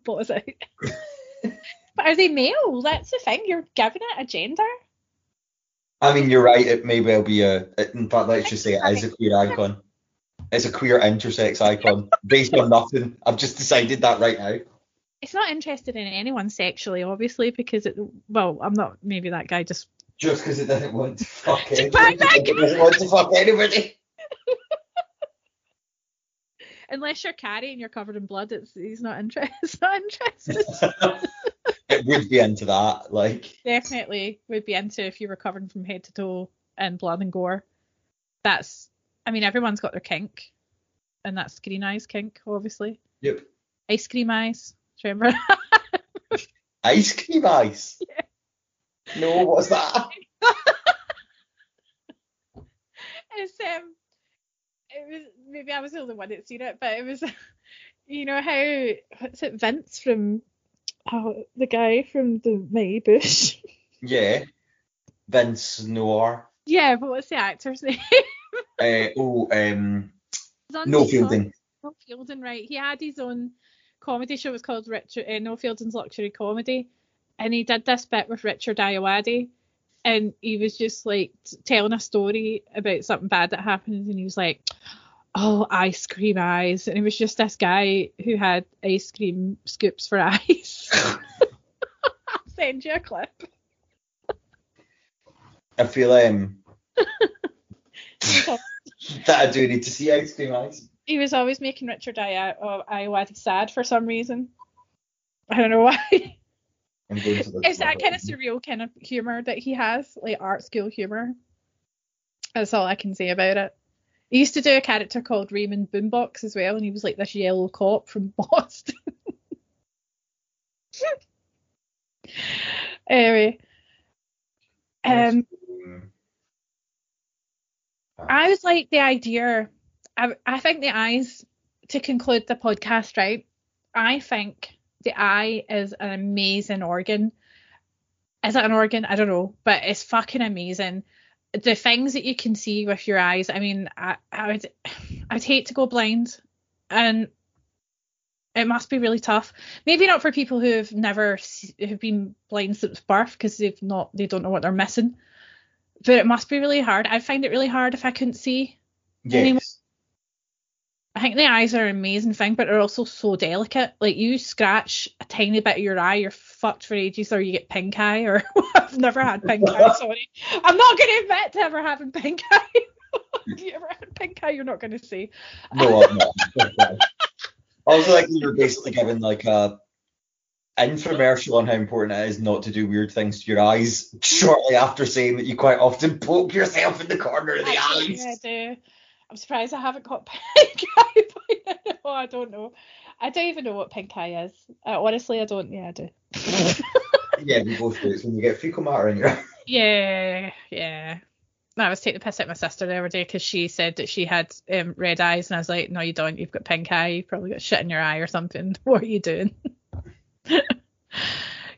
Speaker 1: what out. [laughs] but are they male? That's the thing. You're giving it a gender.
Speaker 2: I mean, you're right. It may well be a. In fact, let's just say it is a queer icon. It's a queer intersex icon based on nothing. I've just decided that right now.
Speaker 1: It's not interested in anyone sexually, obviously, because it. Well, I'm not. Maybe that guy just.
Speaker 2: Just because it doesn't want to fuck [laughs] anybody.
Speaker 1: bang that
Speaker 2: It doesn't want to fuck anybody. [laughs]
Speaker 1: Unless you're Carrie and you're covered in blood, it's he's not interested. [laughs] It's not interested.
Speaker 2: it would be into that. Like,
Speaker 1: definitely would be into if you were covered from head to toe in blood and gore. That's, I mean, everyone's got their kink, and that's green eyes kink, obviously.
Speaker 2: yep.
Speaker 1: Ice cream eyes, remember? [laughs]
Speaker 2: Ice cream ice. [laughs] No, what's that? [laughs]
Speaker 1: it's um, it was maybe I was the only one that seen it, but it was, you know how what's it Vince from, oh the guy from the Mighty Boosh.
Speaker 2: Yeah. Vince Noir.
Speaker 1: yeah, but what's the actor's name?
Speaker 2: Uh, oh, um,
Speaker 1: Noel
Speaker 2: Fielding.
Speaker 1: Noel Fielding, right. He had his own comedy show. Was called Richard uh, Noel Fielding's Luxury Comedy, and he did this bit with Richard Ayoade, and he was just like t- telling a story about something bad that happened, and he was like, "Oh, ice cream eyes," and it was just this guy who had ice cream scoops for [laughs] eyes. I'll [laughs] send you a clip.
Speaker 2: I feel um [laughs] that I do need to see ice cream ice.
Speaker 1: He was always making Richard Ay- uh, sad for some reason. I don't know why. [laughs]
Speaker 2: I'm going to look
Speaker 1: it's that kind of surreal kind of humor that he has, like art school humor. That's all I can say about it. He used to do a character called Raymond Boombox as well, and he was like this yellow cop from [laughs] Boston. [laughs] anyway, um,
Speaker 2: Mm.
Speaker 1: I was like the idea. I, I think the eyes to conclude the podcast, right? I think the eye is an amazing organ. Is it an organ? I don't know, but it's fucking amazing. The things that you can see with your eyes. I mean, I, I would, [sighs] I'd hate to go blind, and it must be really tough. Maybe not for people who have never who've been blind since birth because they've not they don't know what they're missing. But it must be really hard. I find it really hard if I couldn't see. anymore.
Speaker 2: Yes.
Speaker 1: I think the eyes are an amazing thing, but they're also so delicate. Like you scratch a tiny bit of your eye, you're fucked for ages, or you get pink eye. Or [laughs] I've never had pink eye. [laughs] Sorry, I'm not going to admit to ever having pink [laughs] eye. You ever had pink eye? You're not going to see.
Speaker 2: No, I'm not. I was like, you were basically giving like a infomercial on how important it is not to do weird things to your eyes shortly after saying that you quite often poke yourself in the corner of the eyes.
Speaker 1: I do. I'm surprised I haven't got [laughs] pink eye by now. I don't know. I don't even know what pink eye is. Uh, honestly, I don't. Yeah, I do. [laughs]
Speaker 2: Yeah, we both do. It's when you get fecal matter in your eye. [laughs]
Speaker 1: Yeah, yeah. I was taking the piss at my sister the other day because she said that she had um, red eyes, and I was like, "No, you don't. You've got pink eye. You've probably got shit in your eye or something. What are you doing?"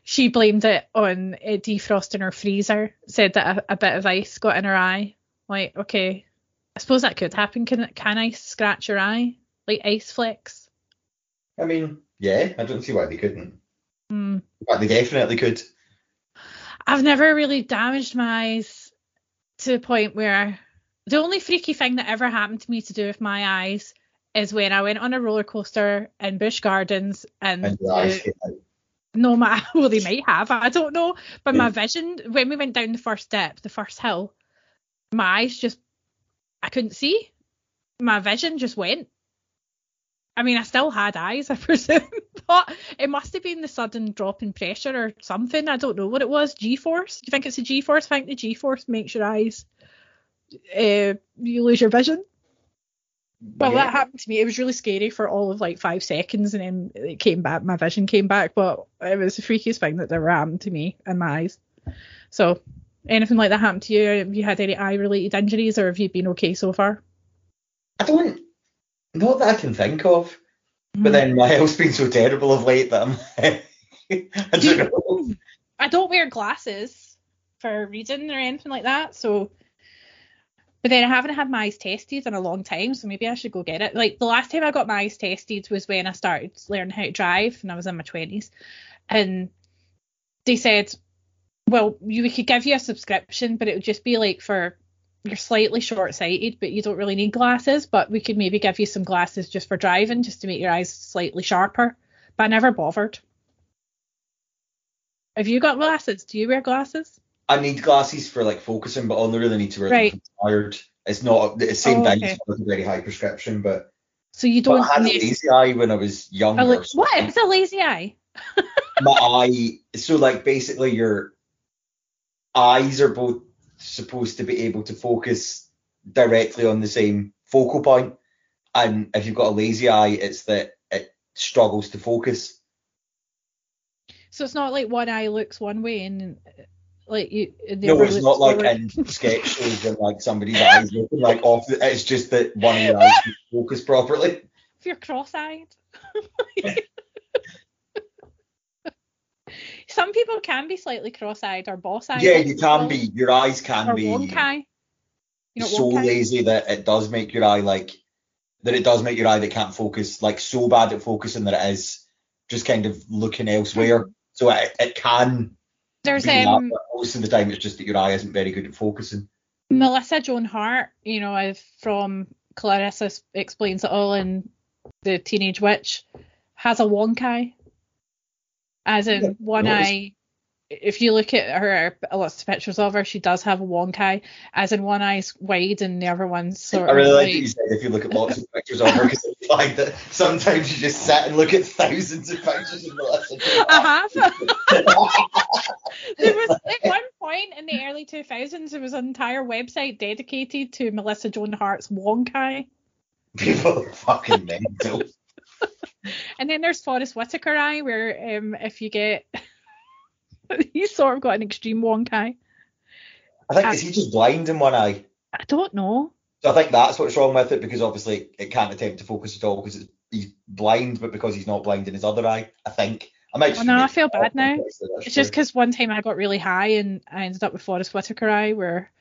Speaker 1: she blamed it on uh, defrosting her freezer. Said that a, a, bit of ice got in her eye. Like, okay, I suppose that could happen. Can can ice scratch your eye like ice flecks?
Speaker 2: I mean, yeah, I don't see why they couldn't.
Speaker 1: Mm.
Speaker 2: But they definitely could.
Speaker 1: I've never really damaged my eyes to the point where the only freaky thing that ever happened to me to do with my eyes is when I went on a roller coaster in Busch Gardens and,
Speaker 2: And came
Speaker 1: no matter [laughs] well they might have I don't know but my vision when we went down the first step the first hill my eyes just I couldn't see my vision just went I mean I still had eyes [laughs] I presume but it must have been the sudden drop in pressure or something I don't know what it was G-force do you think it's a G-force I think the G-force makes your eyes uh, you lose your vision well,
Speaker 2: Yeah.
Speaker 1: that happened to me. It was really scary for all of like five seconds, and then it came back. My vision came back, but it was the freakiest thing that ever happened to me in my eyes. So, anything like that happened to you? Have you had any eye-related injuries, or have you been okay so far?
Speaker 2: I don't, not that I can think of.
Speaker 1: Mm-hmm.
Speaker 2: But then my [laughs] health's been so terrible of late that I'm, [laughs] I don't know.
Speaker 1: I don't wear glasses for reading or anything like that, so. But then I haven't had my eyes tested in a long time, so maybe I should go get it. Like the last time I got my eyes tested was when I started learning how to drive, and I was in my twenties, and they said, well, you we could give you a subscription, but it would just be like for you're slightly short-sighted, but you don't really need glasses. But we could maybe give you some glasses just for driving, just to make your eyes slightly sharper. But I never bothered. Have you got glasses? Do you wear glasses?
Speaker 2: I need glasses for like focusing, but I only really need to wear
Speaker 1: Right.
Speaker 2: them I'm tired. It's not the same
Speaker 1: Oh,
Speaker 2: thing.
Speaker 1: okay.
Speaker 2: It's not a very high prescription, but,
Speaker 1: So you don't.
Speaker 2: I had a lazy eye when I was younger.
Speaker 1: la- what? It's a lazy eye. [laughs]
Speaker 2: my eye so like basically your eyes are both supposed to be able to focus directly on the same focal point and if you've got a lazy eye it's that it struggles to focus
Speaker 1: So it's not like one eye looks one way and like you. the
Speaker 2: no it's not like in sketch shows when like somebody's eyes looking like off the, it's just that one eye focus properly
Speaker 1: if you're cross-eyed. [laughs] [laughs] Some people can be slightly cross-eyed or boss-eyed.
Speaker 2: yeah you can be your eyes can
Speaker 1: Or
Speaker 2: be
Speaker 1: wonk eye. You know,
Speaker 2: so lazy that it does make your eye like that it does make your eye that can't focus like so bad at focusing that it is just kind of looking elsewhere. So it, it can
Speaker 1: There's
Speaker 2: be that,
Speaker 1: um
Speaker 2: but most of the time it's just that your eye isn't very good at focusing.
Speaker 1: Melissa Joan Hart, you know, I've- from Clarissa explains it all in the Teenage Witch, has a wonk eye, as in
Speaker 2: Yeah,
Speaker 1: one
Speaker 2: noticed.
Speaker 1: eye. If you look at her, uh, lots of pictures of her, she does have a wonk eye, as in one eye's wide and the other one's sort
Speaker 2: I really
Speaker 1: of
Speaker 2: like
Speaker 1: like,
Speaker 2: that you said if you look at lots of pictures of her because I find that sometimes you just sit and look at thousands of pictures of Melissa. Joan
Speaker 1: I have. [laughs] There was at one point in the early 2000s, there was an entire website dedicated to Melissa Joan Hart's wonk eye.
Speaker 2: People are fucking mental.
Speaker 1: And then there's Forest Whitaker eye, where um, if you get, [laughs] he's sort of got an extreme wonk eye.
Speaker 2: I think is he just blind in one eye?
Speaker 1: I don't know.
Speaker 2: So I think that's what's wrong with it because obviously it can't attempt to focus at all because he's blind, but because he's not blind in his other eye, I think. I might.
Speaker 1: Oh, no, I feel bad now. It's just because one time I got really high and I ended up with Forest Whitaker eye, where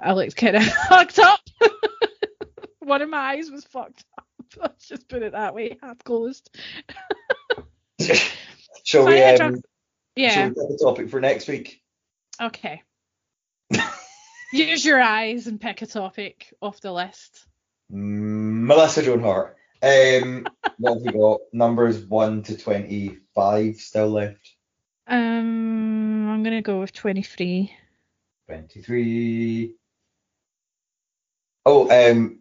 Speaker 1: I looked kind of [laughs] fucked up. [laughs] one of my eyes was fucked up. [laughs] Let's just put it that way, half closed. [laughs]
Speaker 2: shall we? Um,
Speaker 1: truck-
Speaker 2: Shall
Speaker 1: Yeah.
Speaker 2: we pick a topic for next week?
Speaker 1: Okay. [laughs] Use your eyes and pick a topic off the list.
Speaker 2: Mm, Melissa Joan Hart. Um, what have we got? Numbers one to twenty-five still left.
Speaker 1: Um, I'm gonna go with 23.
Speaker 2: Twenty-three. Oh, um,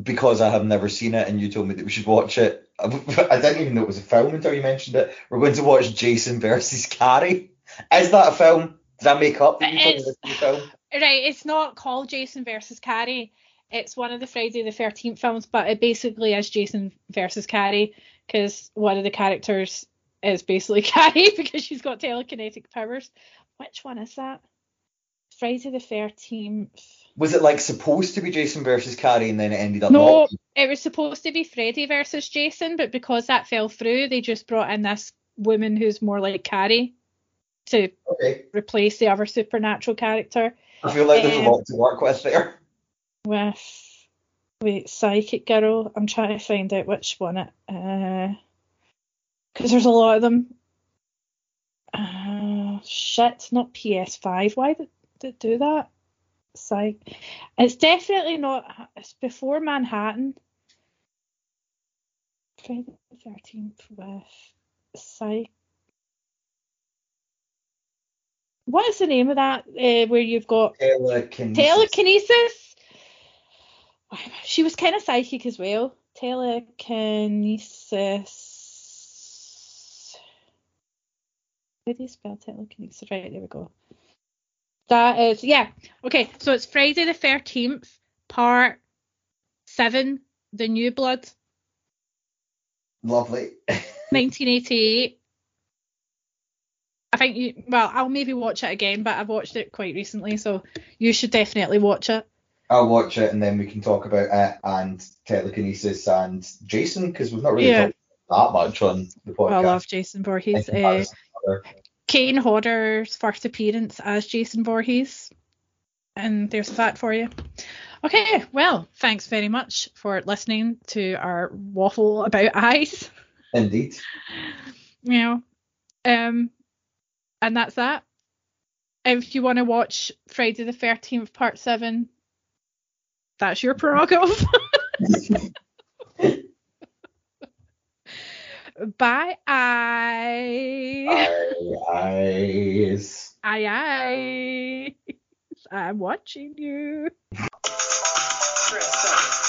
Speaker 2: because I have never seen it and you told me that we should watch it. [laughs] I didn't even know it was a film until you mentioned it. We're going to watch Jason versus Carrie. Is that a film? Did I make up that you told me film?
Speaker 1: Right, it's not called Jason versus Carrie. It's one of the Friday the 13th films, but it basically is Jason versus Carrie because one of the characters is basically [laughs] Carrie because she's got telekinetic powers. Which one is that? Friday the Thirteenth.
Speaker 2: Was it like supposed to be Jason versus Carrie and then it ended up
Speaker 1: No,
Speaker 2: not?
Speaker 1: it was supposed to be Freddy versus Jason, but because that fell through, they just brought in this woman who's more like Carrie to
Speaker 2: Okay.
Speaker 1: replace the other supernatural character
Speaker 2: I feel like there's
Speaker 1: Um,
Speaker 2: a lot to work with there.
Speaker 1: with wait psychic girl. I'm trying to find out which one it because there's a lot of them. Uh, shit, not PS5. Why did did it do that? Psych. It's definitely not. It's before Manhattan. Friday the Thirteenth with Psych. What is the name of that? Uh, where you've got
Speaker 2: Telekinesis.
Speaker 1: telekinesis. She was kind of psychic as well. Telekinesis. How do you spell telekinesis? Right, there we go. That is, yeah. Okay, so it's Friday the 13th, part 7, The New Blood,
Speaker 2: Lovely. [laughs]
Speaker 1: 1988. I think you, well, I'll maybe watch it again, but I've watched it quite recently, so you should definitely watch it.
Speaker 2: I'll watch it and then we can talk about it and telekinesis and Jason because we've not really
Speaker 1: Yeah.
Speaker 2: talked that much on the podcast.
Speaker 1: I love Jason Voorhees. Uh,
Speaker 2: comparison to other-
Speaker 1: Kane Hodder's first appearance as Jason Voorhees. And there's that for you. Okay, well, thanks very much for listening to our waffle about [laughs] eyes.
Speaker 2: Indeed.
Speaker 1: You know, um, and that's that. If you want to watch Friday the 13th, part 7, that's your prerogative. [laughs] Bye. I.
Speaker 2: Eyes.
Speaker 1: Aye, aye. I'm watching you.
Speaker 3: Press